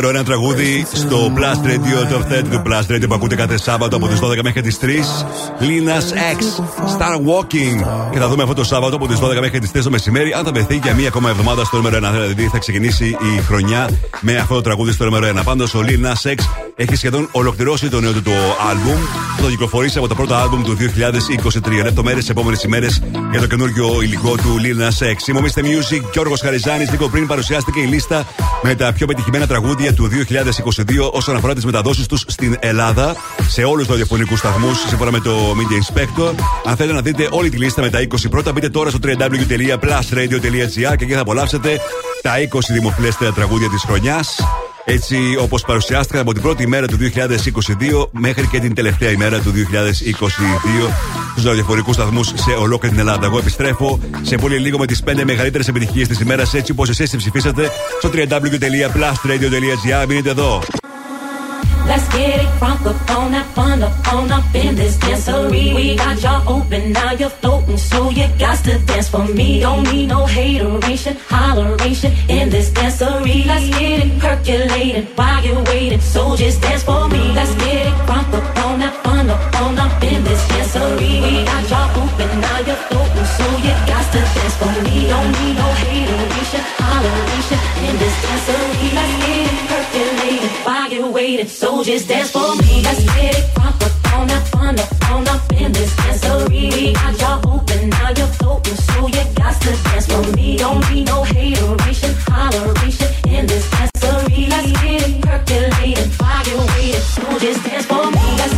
Νούμερο 1 τραγούδι στο Blast Radio Top 30 του Blast Radio που ακούτε κάθε Σάββατο από τις 12 μέχρι τις 3. Linas X Star Walking. Και θα δούμε αυτό το Σάββατο από τις 12 μέχρι τις 3 το μεσημέρι αν θα βρεθεί για μία ακόμα εβδομάδα στο νούμερο 1. Δηλαδή θα ξεκινήσει η χρονιά με αυτό το τραγούδι στο νούμερο 1. Πάντως ο Linas X έχει σχεδόν ολοκληρώσει το νέο του το album. Θα το κυκλοφορήσει από το πρώτο album του 2023. Λεπτομέρειες τι επόμενες ημέρες για το καινούργιο υλικό του Linas X. Είμαι ο Mr. Music, Γιώργος Χαριζάνης. Λίγο πριν παρουσιάστηκε η λίστα με τα πιο πετυχημένα τραγούδια του 2022 όσον αφορά τις μεταδόσεις τους στην Ελλάδα σε όλους τους ραδιοφωνικούς σταθμούς σύμφωνα με το Media Inspector. Αν θέλετε να δείτε όλη τη λίστα με τα 20 πρώτα, μπείτε τώρα στο www.plusradio.gr και εκεί θα απολαύσετε τα 20 δημοφιλέστερα τραγούδια της χρονιάς. Έτσι όπως παρουσιάστηκαν από την πρώτη ημέρα του 2022 μέχρι και την τελευταία ημέρα του 2022 στους ραδιοφωνικούς σταθμούς σε ολόκληρη την Ελλάδα. Εγώ επιστρέφω σε πολύ λίγο με τις 5 μεγαλύτερες επιτυχίες της ημέρας έτσι όπως εσείς ψηφίσατε στο www.plusradio.gr. Μείνετε εδώ. Let's get it crunk up on that fun up on up in this dancery. We got y'all open, now you're floating, so you got to dance for me. Don't need no hateration, holleration in this dancery. Let's get it percolating while you're waiting, so just dance for me. Let's get it crunk up on that fun up on up in this dancery. We got y'all open, now you're floating, so you got to dance for me. Don't need no hateration, holleration in this dancery. Let's get it so just dance for me. Let's get it up on that fun up on up in this dancery. We got y'all open, now you're floating, so you got to dance for me. Don't need no hateration, holleration in this dancery. Let's get it percolating while you're waiting, so just dance for me. Let's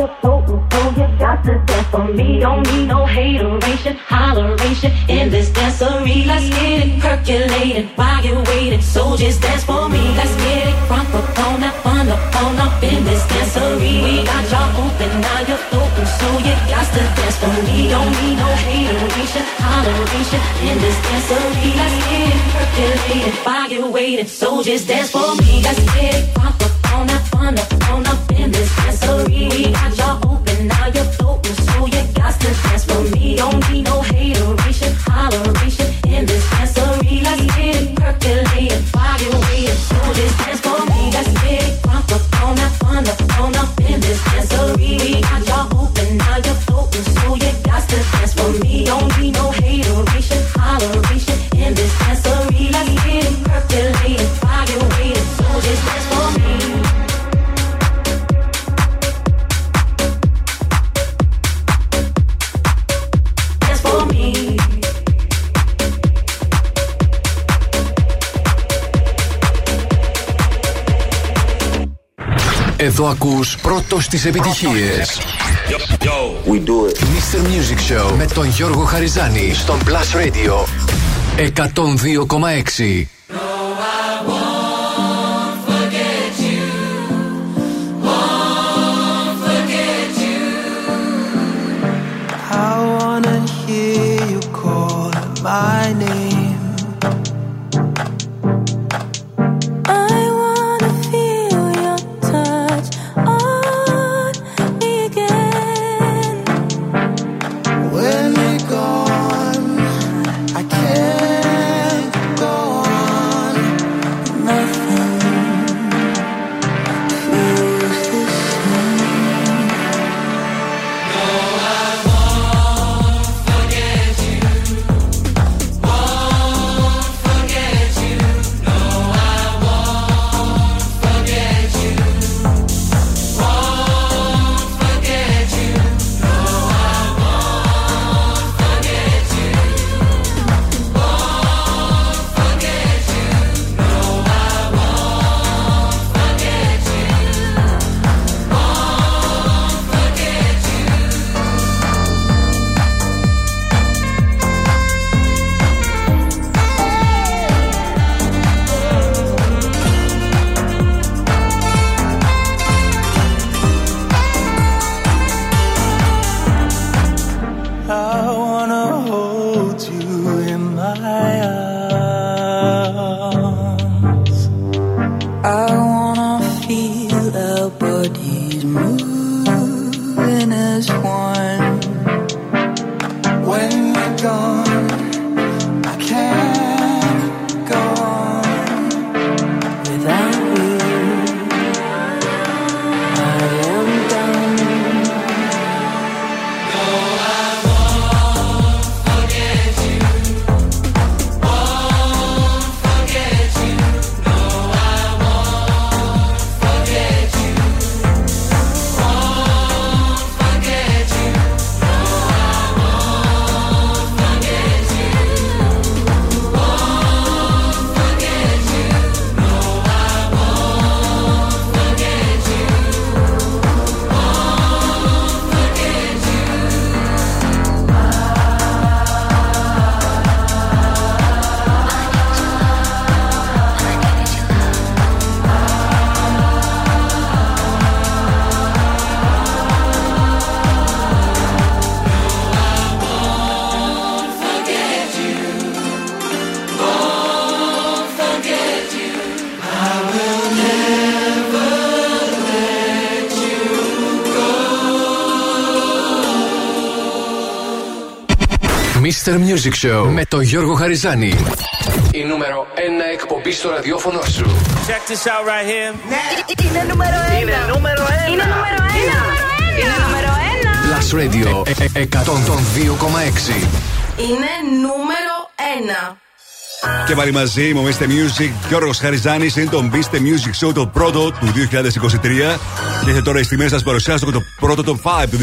You got to dance for me. Don't need no hateration, holleration in this dance dancery. Let's get it percolated while you're waiting. So just dance for me. Let's get it front up on up, on up, on up in this dancery. We got y'all open, now you're floating, so you got to dance for me. Don't need no hateration, holleration in this dancery. Let's get it percolated you're waiting. So just dance for me. Let's get it front up on up, on up, on up in this dancery. We got y'all open, now you're floating, so you got to dance for me. Don't need no hateration, holleration in this dancery. Let's get it percolated you're waiting. So just dance for me. Dance for me. Don't need no Εδώ ακούς πρώτος τις επιτυχίες. We do it. Mr. Music Show με τον Γιώργο Χαριζάνη στον Plus Radio 102,6. Mr. Music Show με τον Γιώργο Χαριζάνη. Η νούμερο 1 εκπομπή στο ραδιόφωνο σου. Check this out right here. Είναι νούμερο ένα. Είναι νούμερο ένα. Είναι νούμερο ένα. Είναι νούμερο ένα. Plus Radio ε, ε, 102,6. Είναι νούμερο ένα. Και πάλι μαζί, η Μομίστε Music. Γιώργος Χαριζάνης είναι το Mr. Music Show, το πρώτο του 2023. Και έχετε τώρα οι στιγμέ σας παρουσιάσω και το πρώτο top 5 του 2023.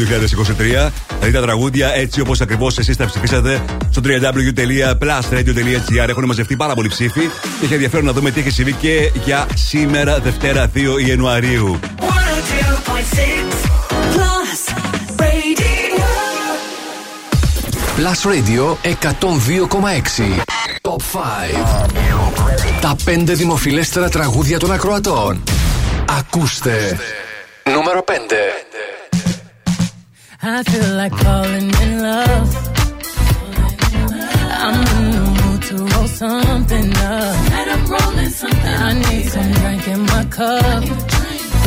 Δηλαδή τα τραγούδια έτσι όπως ακριβώς εσείς τα ψηφίσατε στο www.plusradio.gr. Έχουν μαζευτεί πάρα πολλοί ψήφοι και έχει ενδιαφέρον να δούμε τι έχει συμβεί και για σήμερα, Δευτέρα 2 Ιανουαρίου. 102.6 Plus Radio. Plus Radio 102,6. Top 5. Τα 5 δημοφιλέστερα τραγούδια των ακροατών. Ακούστε. Νούμερο 5. I feel like falling in love. I'm in the mood to roll something up. And I'm rolling something. I need some drink in my cup.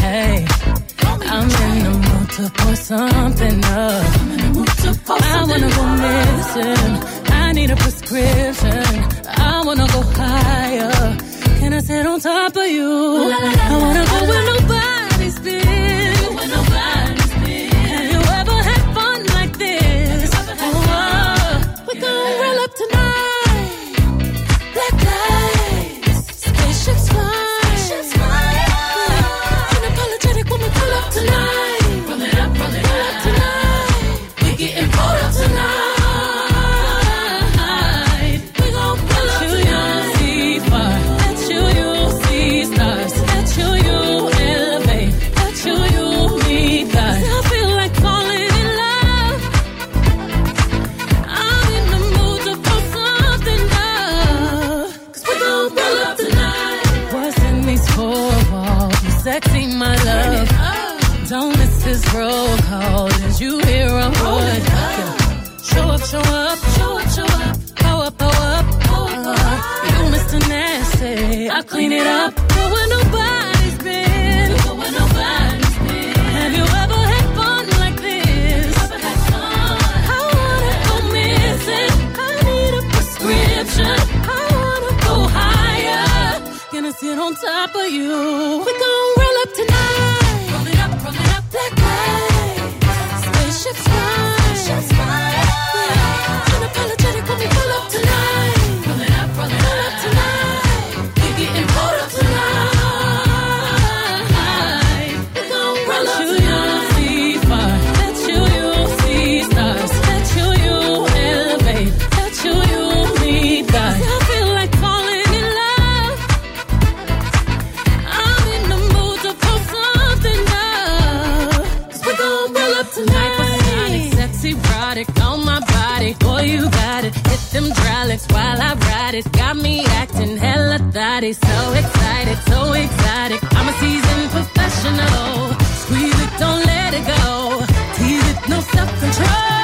Hey, I'm in the mood to pour something up. I wanna go missing. I need a prescription. I wanna go higher. Can I sit on top of you? I wanna go where nobody's been. It up. Go where nobody's been. Go where nobody's been. Have you ever had fun like this? I wanna go missing. I need a prescription. I wanna go higher. Gonna sit on top of you. We gon' so excited, so excited. I'm a seasoned professional. Squeeze it, don't let it go. Tease it, no self control.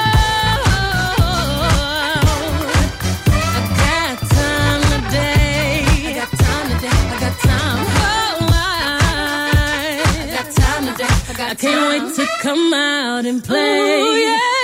I can't wait to come out and play. Ooh, yeah.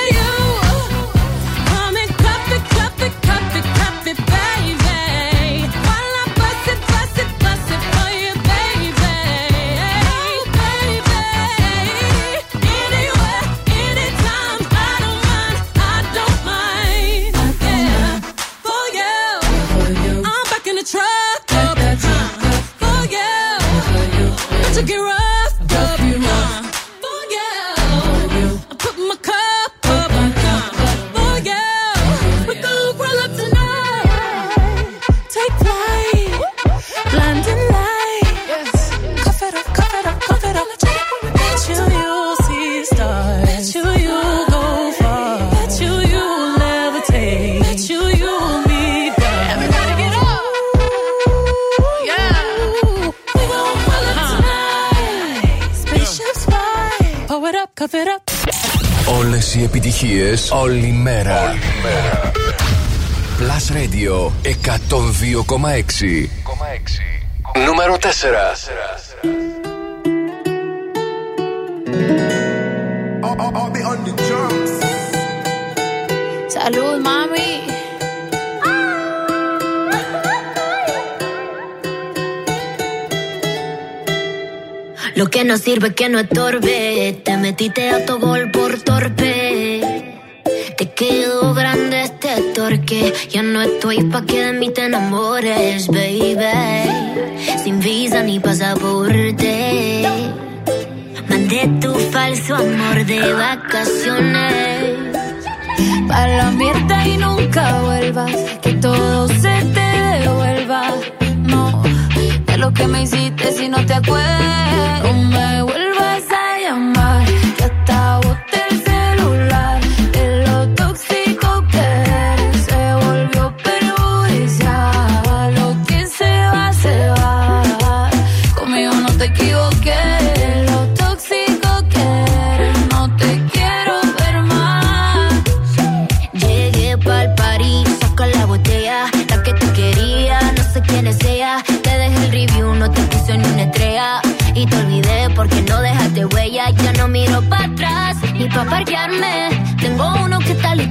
επιτυχίες, όλη μέρα. Όλη μέρα. Plus Radio 102,6. Νούμερο 4. Salud, mami. Lo que no sirve que no estorbe. Te metiste a tu gol por torpe. Que ya no estoy pa' que de mí te enamores, baby. Sin visa ni pasaporte. Mandé tu falso amor de vacaciones. Para la mierda y nunca vuelvas, que todo se te devuelva. No, de lo que me hiciste si no te acuerdas.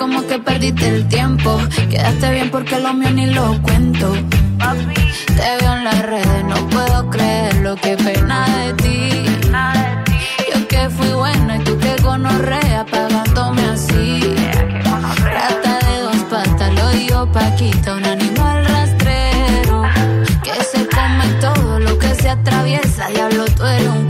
Como que perdiste el tiempo. Quedaste bien porque lo mío ni lo cuento. Te veo en las redes, no puedo creer lo que pena de ti. Yo que fui buena y tú que gonorrea pagándome así. Rata de dos patas, lo digo Paquita, un animal rastrero. Que se come todo lo que se atraviesa, diablo, tú eres un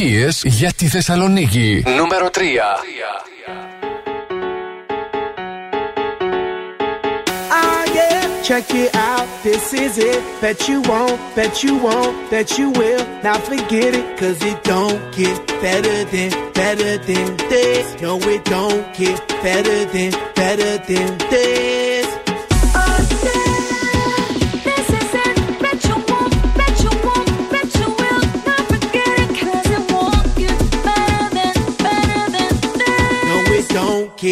επιτυχίες για τη Θεσσαλονίκη. Νούμερο 3. Ah, yeah, check it out. This is it. Bet you won't, bet you won't, bet you will. Now forget it, cause it don't get better than, better than this. No, it don't get better than, better than this.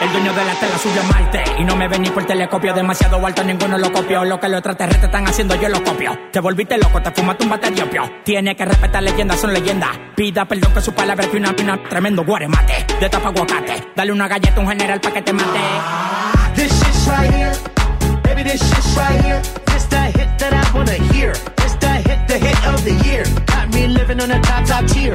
El dueño de la tela subió a Marte. Y no me ven ni por telescopio. Demasiado alto, ninguno lo copió. Lo que los extraterrestres están haciendo, yo lo copio. Te volviste loco, te fumaste un bate de opio. Tiene que respetar leyendas, son leyendas. Pida perdón que su palabra es una pina. Tremendo guaremate. De tapa aguacate. Dale una galleta a un general pa' que te mate. This shit's right here. Baby, this shit's right here. This that hit that I wanna hear. This that hit, the hit of the year. Got me living on a top, top tier.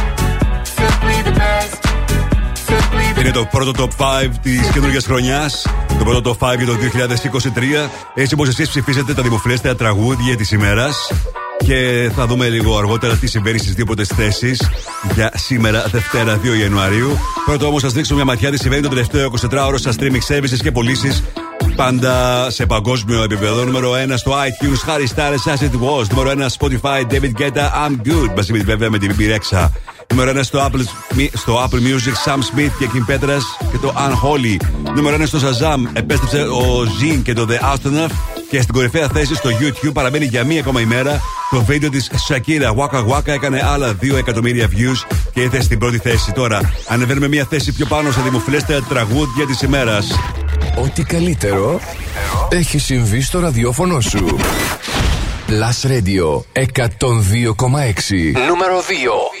Είναι το πρώτο top 5 της καινούργιας χρονιάς. Το πρώτο top 5 για το 2023. Έτσι όπως εσείς ψηφίσατε τα δημοφιλέστερα τραγούδια της ημέρας. Και θα δούμε λίγο αργότερα τι συμβαίνει στις δύο πρώτες θέσεις για σήμερα, Δευτέρα 2 Ιανουαρίου. Πρώτο όμως, σας δείξω μια ματιά τι συμβαίνει το τελευταίο 24ωρο στα streaming services και πωλήσεις πάντα σε παγκόσμιο επίπεδο. Νούμερο 1 στο iTunes, Harry Styles As It Was. Νούμερο 1 Spotify, David Guetta, I'm Good. Μαζί με βέβαια με την BB Rexha. Νούμερο 1 στο Apple, στο Apple Music, Sam Smith και Kim Petras και το Unholy. Νούμερο 1 στο Shazam, επέστρεψε ο Zin και το The Astronaut. Και στην κορυφαία θέση στο YouTube παραμένει για μία ακόμα ημέρα το βίντεο της Shakira. Waka Waka έκανε άλλα 2 εκατομμύρια views και ήρθε στην πρώτη θέση. Τώρα ανεβαίνουμε μία θέση πιο πάνω στα δημοφιλέστερα τραγούδια της ημέρας. Ό,τι καλύτερο έχει συμβεί στο ραδιόφωνο σου. Plus Radio 102,6 Νούμερο 2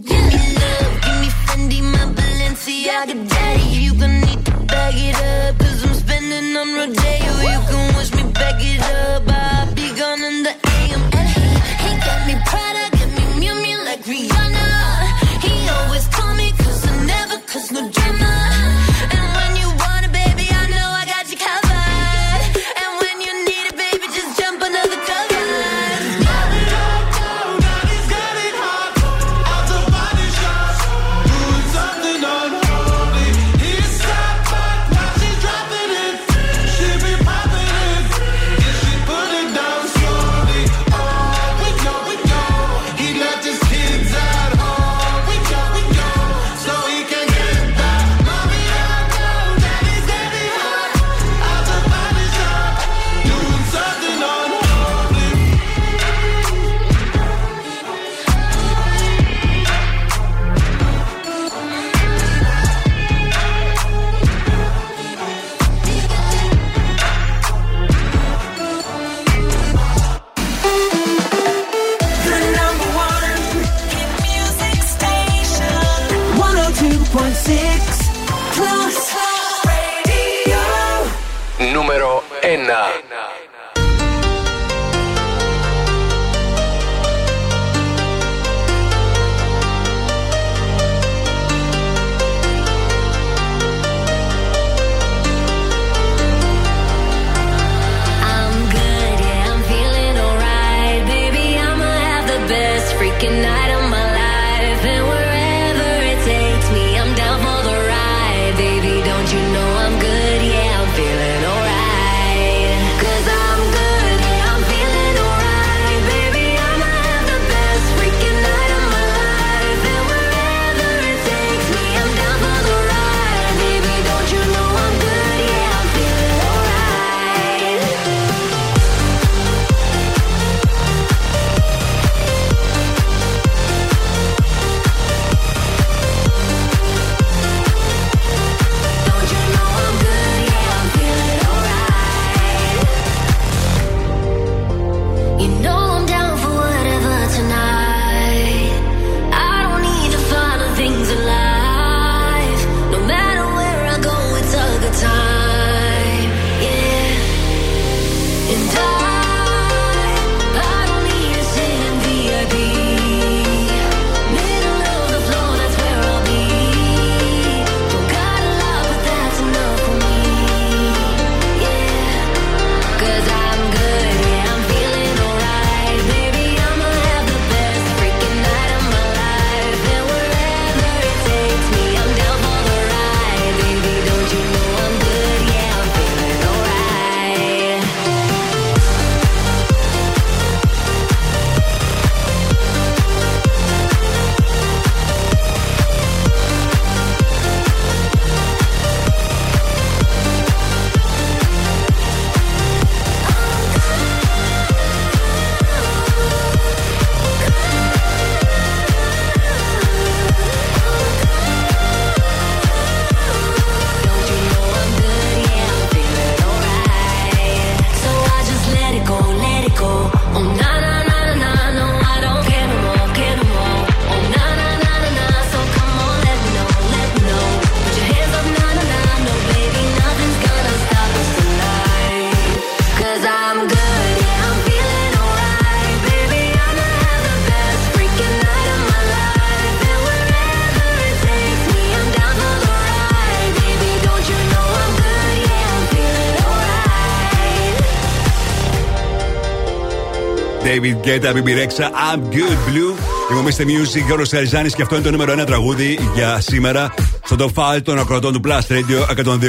give me love, give me Fendi, my Balenciaga. Κέτα, Μπιμπιρέξα, I'm Good Blue. Είμαστε Music, Γιώργος Καριζάνης και αυτό είναι το νούμερο ένα τραγούδι για σήμερα στο top 5 των ακροατών του Plus Radio 102,6.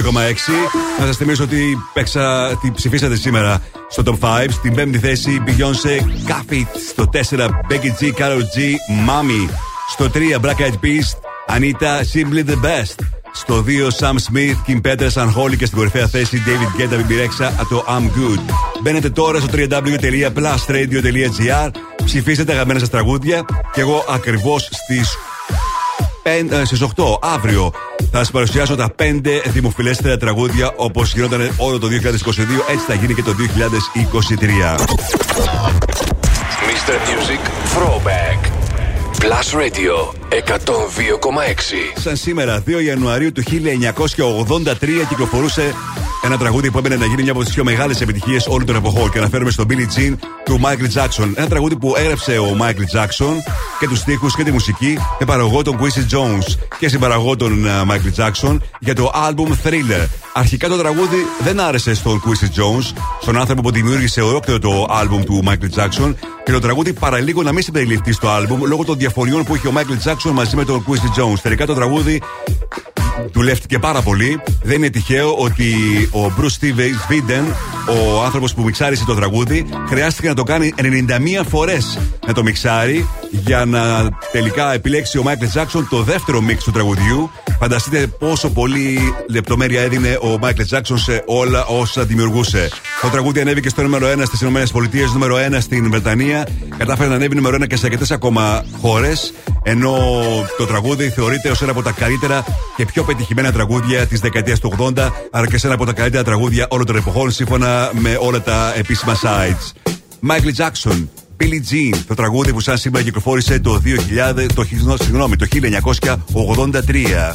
Να σας θυμίσω ότι παίξα, τι ψηφίσατε σήμερα στο top 5. Στην πέμπτη θέση Beyoncé, Cuff Στο 4 Becky G, Carol G, Mami. Στο 3 Black Eyed Peas, Anita, Simply the Best. Το 2 Sam Smith, Kim Petras, Unholy και στην κορυφαία θέση David Guetta, Bibirexa, το I'm Good. Μπαίνετε τώρα στο www.plusradio.gr, ψηφίστε τα αγαπημένα σας τραγούδια και εγώ ακριβώς στις ε, στις 8 αύριο θα σας παρουσιάσω τα 5 δημοφιλέστερα τραγούδια όπως γινόταν όλο το 2022, έτσι θα γίνει και το 2023. Mr. Music Plus Radio 102,6. Σαν σήμερα, 2 Ιανουαρίου του 1983, κυκλοφορούσε ένα τραγούδι που έμπαινε να γίνει μια από τις πιο μεγάλες επιτυχίες όλων των εποχών. Και αναφέρομαι στο Billie Jean του Michael Jackson. Ένα τραγούδι που έγραψε ο Michael Jackson και τους στίχους και τη μουσική με παραγωγό τον Quincy Jones και συμπαραγωγό τον ε, Michael Jackson για το album Thriller. Αρχικά το τραγούδι δεν άρεσε στον Quincy Jones, στον άνθρωπο που δημιούργησε ολόκληρο το album του Michael Jackson και το τραγούδι παραλίγο να μην συμπεριληφθεί στο album λόγω των διαφοριών που είχε ο Michael Jackson μαζί με τον Quincy Jones. Τελικά το τραγούδι δουλεύτηκε πάρα πολύ. Δεν είναι τυχαίο ότι ο Bruce Stevens Vinden, ο άνθρωπος που μιξάρισε το τραγούδι, χρειάστηκε να το κάνει 91 φορές να το μιξάρει για να τελικά επιλέξει ο Michael Jackson το δεύτερο μίξ του τραγουδιού. Φανταστείτε πόσο πολύ λεπτομέρεια έδινε ο Michael Jackson σε όλα όσα δημιουργούσε. Το τραγούδι ανέβηκε στο νούμερο 1 στις ΗΠΑ, νούμερο 1 στην Βρετανία. Κατάφερε να ανέβει νούμερο 1 και σε αρκετές ακόμα χώρες. Ενώ το τραγούδι θεωρείται ως ένα από τα καλύτερα και πιο πετυχημένα τραγούδια της δεκαετίας του 80, αλλά και σε ένα από τα καλύτερα τραγούδια όλων των εποχών, σύμφωνα με όλα τα επίσημα sites. Michael Jackson, Billie Jean, το τραγούδι που σαν σήμερα κυκλοφόρησε το, 2000, το, συγγνώμη, το 1983.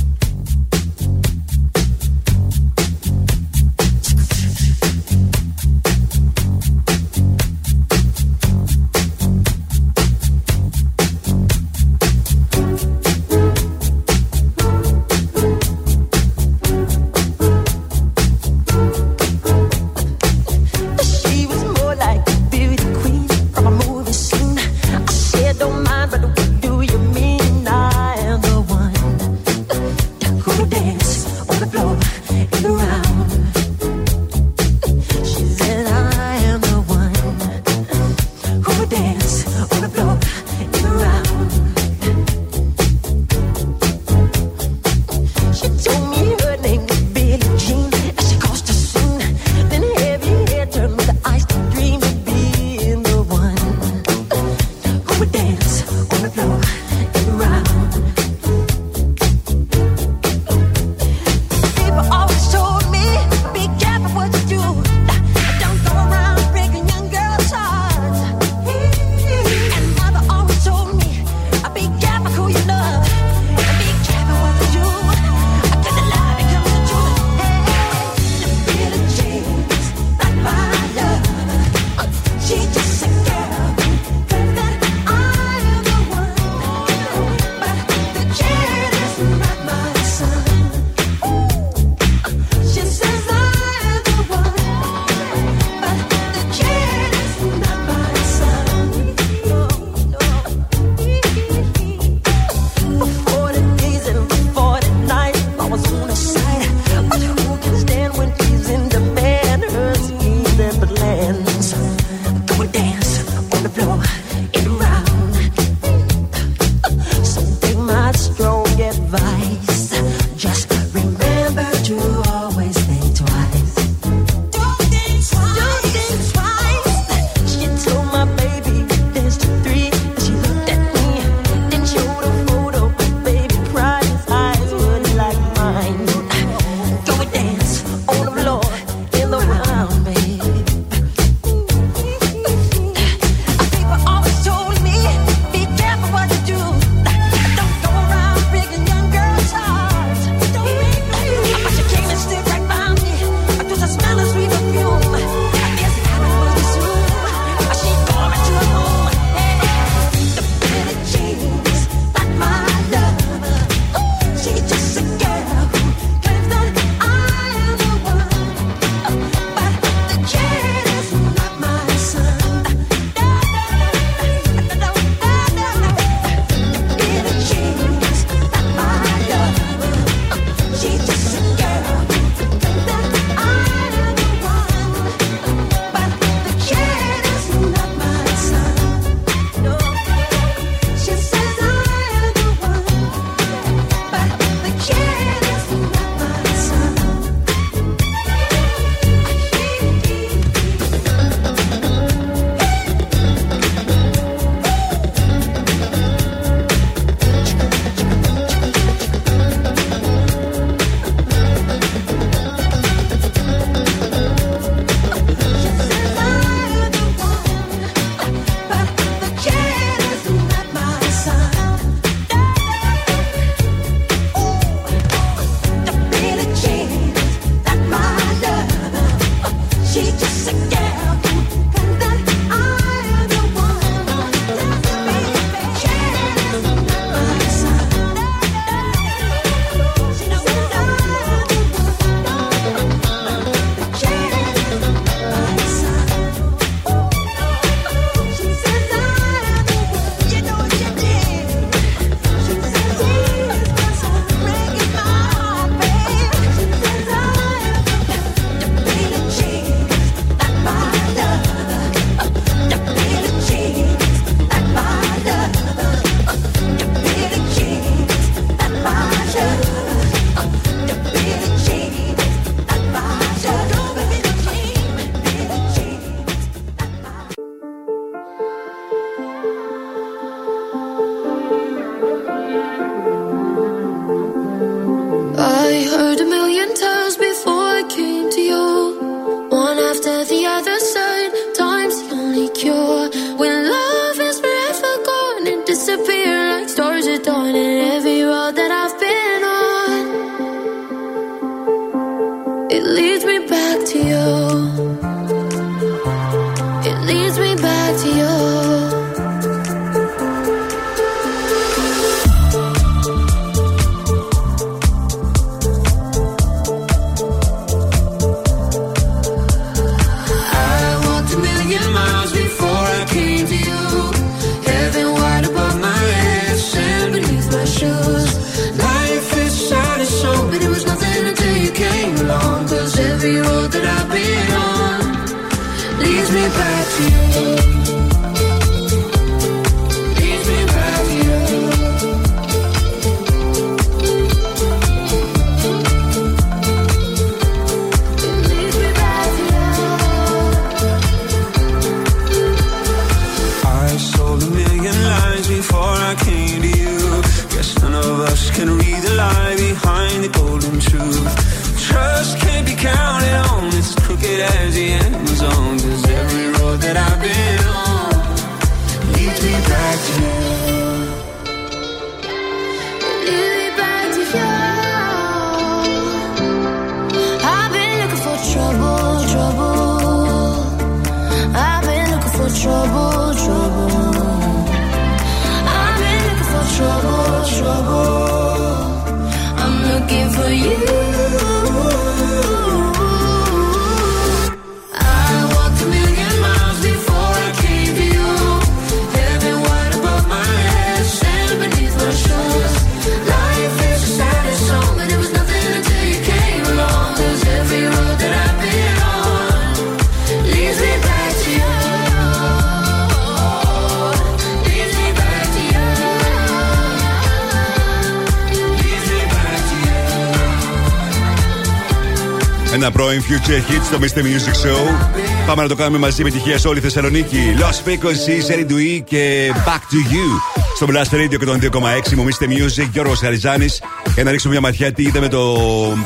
Πρώην Future Hit στο Mr. Music Show. Πάμε να το κάνουμε μαζί με τυχαία σε όλη τη Θεσσαλονίκη. Lost Frequencies, Eric Dewey και Back to You. Στο Blast Radio και τον 2,6 μου Mr. Music, Γιώργος Χαριζάνης. Για να ρίξουμε μια ματιά τι είδαμε το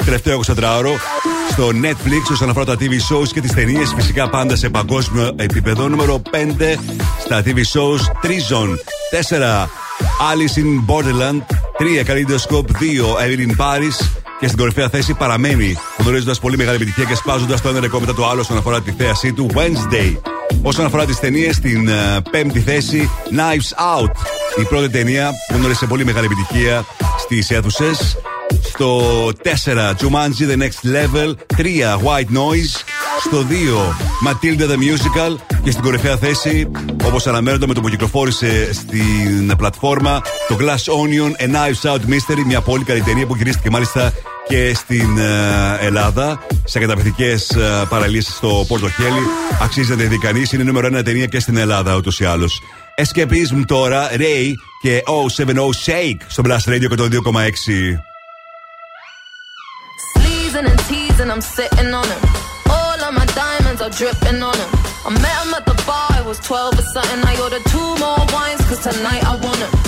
τελευταίο 24ωρο στο Netflix όσον αφορά τα TV shows και τις ταινίες. Φυσικά πάντα σε παγκόσμιο επίπεδο. Νούμερο 5 στα TV shows Treason. 4 Alice in Borderland. 3 Kaleidoscope. 2 Evelyn Paris. Και στην κορυφαία θέση παραμένει, γνωρίζοντας πολύ μεγάλη επιτυχία και σπάζοντας το ένα ρεκόρ μετά το άλλο όσον αφορά τη θέασή του Wednesday. Όσον αφορά τις ταινίες, στην ε, πέμπτη θέση Knives Out. Η πρώτη ταινία που γνώρισε πολύ μεγάλη επιτυχία στις αίθουσες. Στο 4 Jumanji The Next Level. 3 White Noise. Στο 2 Matilda the Musical. Και στην κορυφαία θέση, όπως αναμένονται με το που κυκλοφόρησε στην πλατφόρμα, το Glass Onion A Knives Out Mystery. Μια πολύ καλή ταινία που γυρίστηκε μάλιστα και στην ε, Ελλάδα σε καταπληκτικέ παραλίε στο Πόρτο Χέλι. Αξίζει να τη δει κανεί. Είναι νούμερο ένα ταινία και στην Ελλάδα ούτω ή άλλω. Escapism τώρα, Ray και 070 Shake στο Blast Radio και το 2,6. Sleezing and teasing, I'm sitting on him. All of my diamonds are dripping on him. I met him at the bar, I was 12 or something. I ordered two more wines, cause tonight I want him.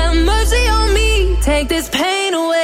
Take this pain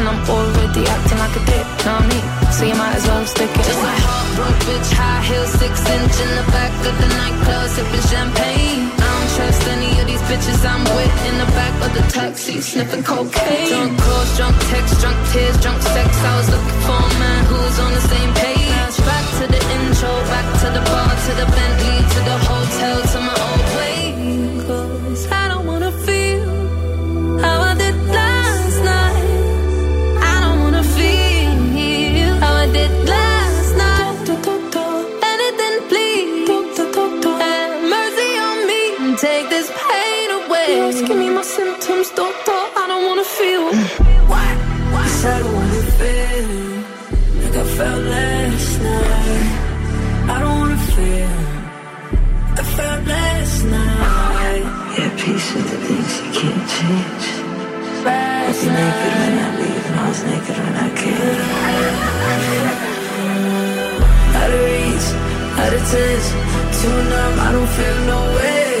And I'm already acting like a dick, know what I mean? So you might as well stick it Just a heartbroken bitch, high heels, six inch in the back of the nightclub, sipping champagne. I don't trust any of these bitches I'm with in the back of the taxi, sniffing cocaine. Drunk calls, drunk texts, drunk tears, drunk sex. I was looking for a man who's on the same page. Back to the intro, back to the bar, to the Bentley, to the hotel, to my old wanna feel. What? Cause I don't wanna feel like I felt last night. I don't wanna feel like I felt last night. Yeah, peace with the things you can't change. I was naked when I leave, and I was naked when I came. Out of reach, out of touch, too numb, I don't feel no way.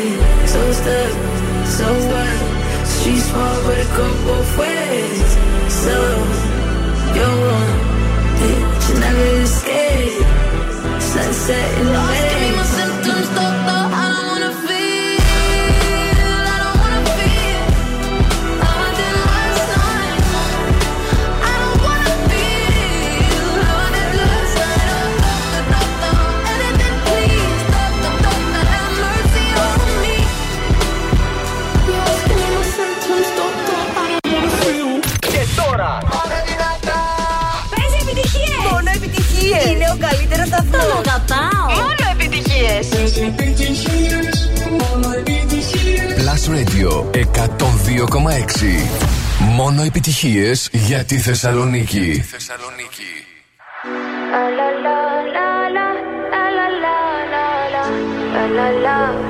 So stuck, so what? She's smart, but it goes both ways. So, you're one bitch. you never escape. Sunset in the way. Είναι ο καλύτερος σταθμός! Τον αγαπάω. Μόνο επιτυχίες! Plus Radio 102,6 Μόνο επιτυχίες για τη Θεσσαλονίκη. People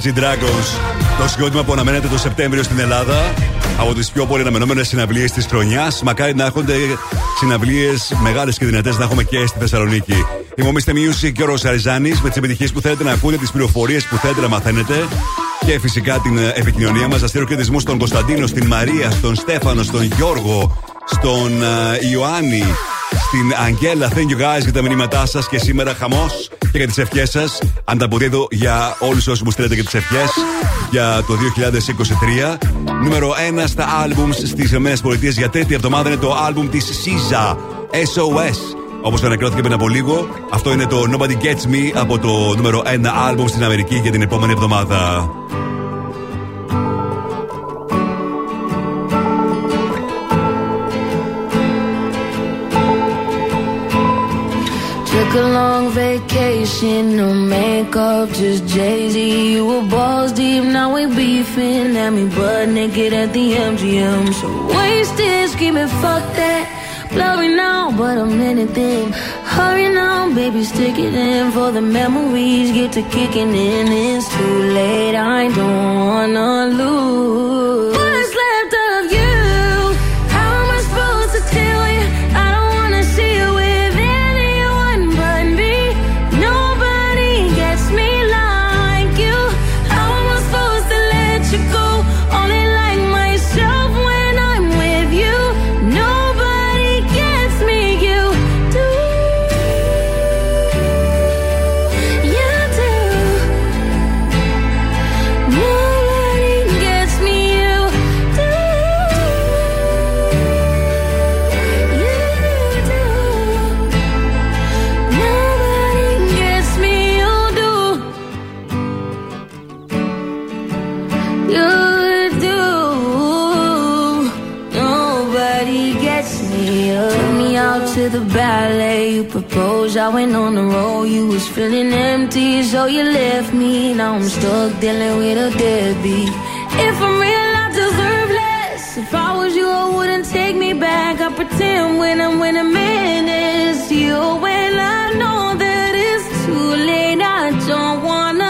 Imagine Dragons. Το συγκρότημα που αναμένεται το Σεπτέμβριο στην Ελλάδα από τις πιο πολύ αναμενόμενες συναυλίες της χρονιάς. Μακάρι να έχονται συναυλίες μεγάλες και δυνατές να έχουμε και στη Θεσσαλονίκη. Είμαι ο Mr. Music και ο Ροσαριζάνη με τις επιτυχίες που θέλετε να ακούτε, τις πληροφορίες που θέλετε να μαθαίνετε και φυσικά την ε, επικοινωνία μας. Αστείο χαιρετισμούς στον Κωνσταντίνο, στην Μαρία, στον Στέφανο, στον Γιώργο, στον ε, Ιωάννη, στην Αγγέλα. Thank you guys για τα μηνύματά σας και σήμερα χαμός και για τις ευχές σας. Ανταποδίδω για όλους όσους μου στείλετε και τις ευχές για το 2023. Νούμερο 1 στα albums στις ΗΠΑ για τρίτη εβδομάδα είναι το album της SZA SOS. Όπως ανακοινώθηκε πριν από λίγο, αυτό είναι το Nobody Gets Me από το νούμερο 1 album στην Αμερική για την επόμενη εβδομάδα. No makeup, just Jay Z. You were balls deep, now we beefing. Had me butt naked at the MGM. So wasted, screaming, fuck that. Blurry now, but I'm anything. Hurry now, baby, stick it in for the memories. Get to kicking in, it's too late. I don't wanna lose. The ballet. You proposed. I went on the road. You was feeling empty, so you left me. Now I'm stuck dealing with a deadbeat. If I'm real, I deserve less. If I was you, I wouldn't take me back. I pretend when I'm when a man is you. When I know that it's too late, I don't wanna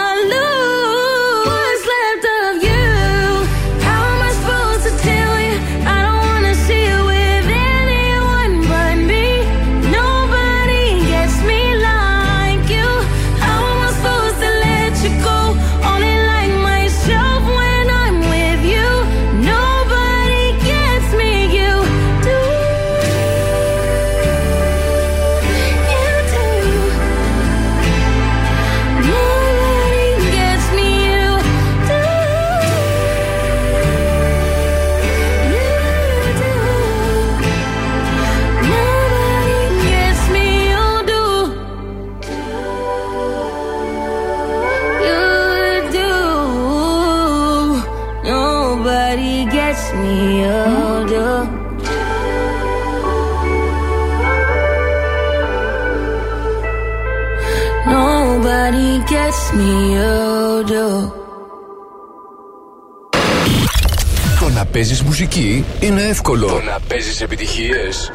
παίζεις μουσική είναι εύκολο. Το να παίζεις επιτυχίες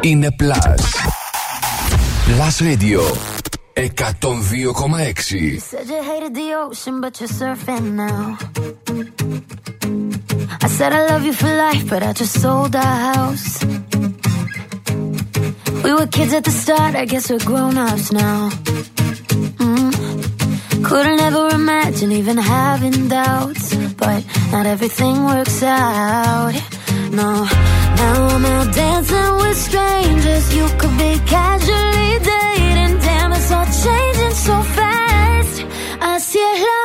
είναι Plus. Plus Radio 102,6. Said you hated the ocean, but you're surfing now. I said I love you for life, but I just sold our house. We were kids at the start, I guess we're grown ups now. Mm. Couldn't ever imagine even having doubts, but not everything works out. No, now I'm out dancing with strangers. You could be casually dating. Damn, it's all changing so fast. I see a it.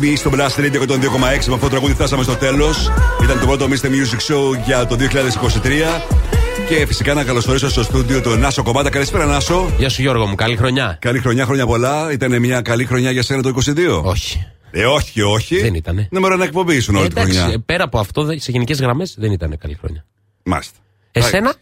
Me στο Blast Radio 102,6. Με αυτό το τραγούδι φτάσαμε στο τέλος. Ήταν το πρώτο Mr. Music Show για το 2023. Και φυσικά να καλωσορίσω στο στούντιο τον Νάσο Κομμάτα. Καλησπέρα, Νάσο. Γεια σου, Γιώργο μου. Καλή χρονιά. Καλή χρονιά, χρόνια πολλά. Ήταν μια καλή χρονιά για σένα το 22. Όχι. Ε, όχι, όχι. Δεν ήτανε. Νούμερο ένα εκπομπή ήσουν όλη τη Εντάξει, χρονιά. ε, πέρα από αυτό, δε- σε γενικές γραμμές δεν ήταν καλή χρονιά. Μάλιστα. Εσένα;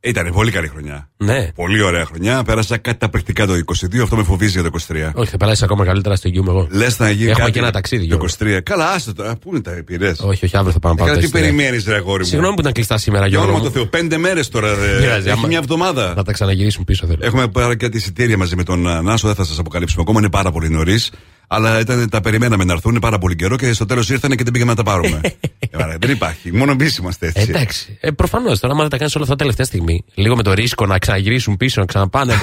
Ήταν πολύ καλή χρονιά. Ναι. Πολύ ωραία χρονιά. Πέρασα καταπληκτικά το 22. Αυτό με φοβίζει για το 23. Όχι, θα περάσει ακόμα καλύτερα στο εγγυούμε εγώ. Λες να γίνει Έχουμε κάτι και ένα ταξίδι, Το Γιώργο. 23. Καλά, άστο τώρα. Πού είναι τα πειρέ. Όχι, όχι, αύριο θα πάμε Καλά, πάνω. τι περιμένεις, ρε αγόρι μου; Συγγνώμη που ήταν κλειστά σήμερα, Για Γιώργο. όνομα μου. του Θεού, πέντε μέρες τώρα. Ρε. Πειράζει, Έχει άμα- μια εβδομάδα. Να τα ξαναγυρίσουν πίσω θέλω. Έχουμε πάρει κάτι εισιτήρια μαζί με τον α, Νάσο, δεν θα σας αποκαλύψουμε ακόμα, είναι πάρα πολύ νωρίς. Αλλά ήταν, τα περιμέναμε να έρθουν πάρα πολύ καιρό και στο τέλος ήρθανε και δεν πήγαμε να τα πάρουμε. *laughs* ε, ωραία, δεν υπάρχει. Μόνο εμείς είμαστε έτσι. Εντάξει. Ε, Προφανώς τώρα, άμα δεν τα κάνεις όλα αυτά τελευταία στιγμή, λίγο με το ρίσκο να ξαναγυρίσουν πίσω, να ξαναπάνε.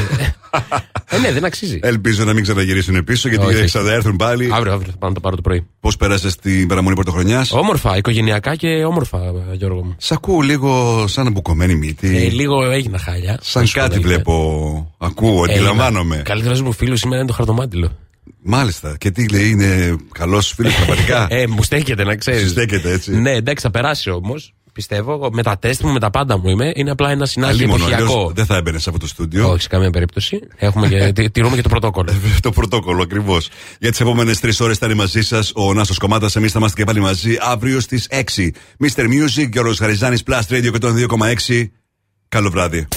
*laughs* ε, ναι, δεν αξίζει. Ελπίζω να μην ξαναγυρίσουν πίσω γιατί Όχι, όχι. θα έρθουν πάλι. Αύριο, αύριο θα πάω να το πάρω το πρωί. Πώς πέρασες την παραμονή πρωτοχρονιάς; Όμορφα, οικογενειακά και όμορφα, Γιώργο μου. Σ' ακούω λίγο σαν μπουκωμένη μύτη. Ε, λίγο έγινα χάλια. Σαν Να σου πω, κάτι έγινε. βλέπω. Ακούω, αντιλαμβάνομαι. Καλύτερος μου φίλος σήμερα είναι το χαρτομάτιλο. Μάλιστα. Και τι λέει, είναι καλός φίλος πραγματικά. *laughs* ε, μου στέκεται να ξέρεις. Σου στέκεται έτσι. Ναι, εντάξει, θα περάσει όμως. Πιστεύω, εγώ με τα τεστ μου, με τα πάντα μου είμαι. Είναι απλά ένα συνάχη Αλίμονο, εποχιακό. αλλιώς δεν θα έμπαινες σε αυτό το στούντιο. Όχι, σε καμία περίπτωση. Έχουμε και, *laughs* τι- τηρούμε και το πρωτόκολλο. το πρωτόκολλο ακριβώς. Για τις επόμενες τρεις ώρες θα είναι μαζί σας ο Νάσος Κομμάτας. Εμείς θα είμαστε και πάλι μαζί αύριο στις 6. Mr. Music και ο Ροσχαριζάνη Plus Radio 102,6. Καλό βράδυ.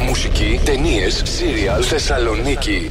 Μουσική, ταινίες, σύριαλ, Θεσσαλονίκη.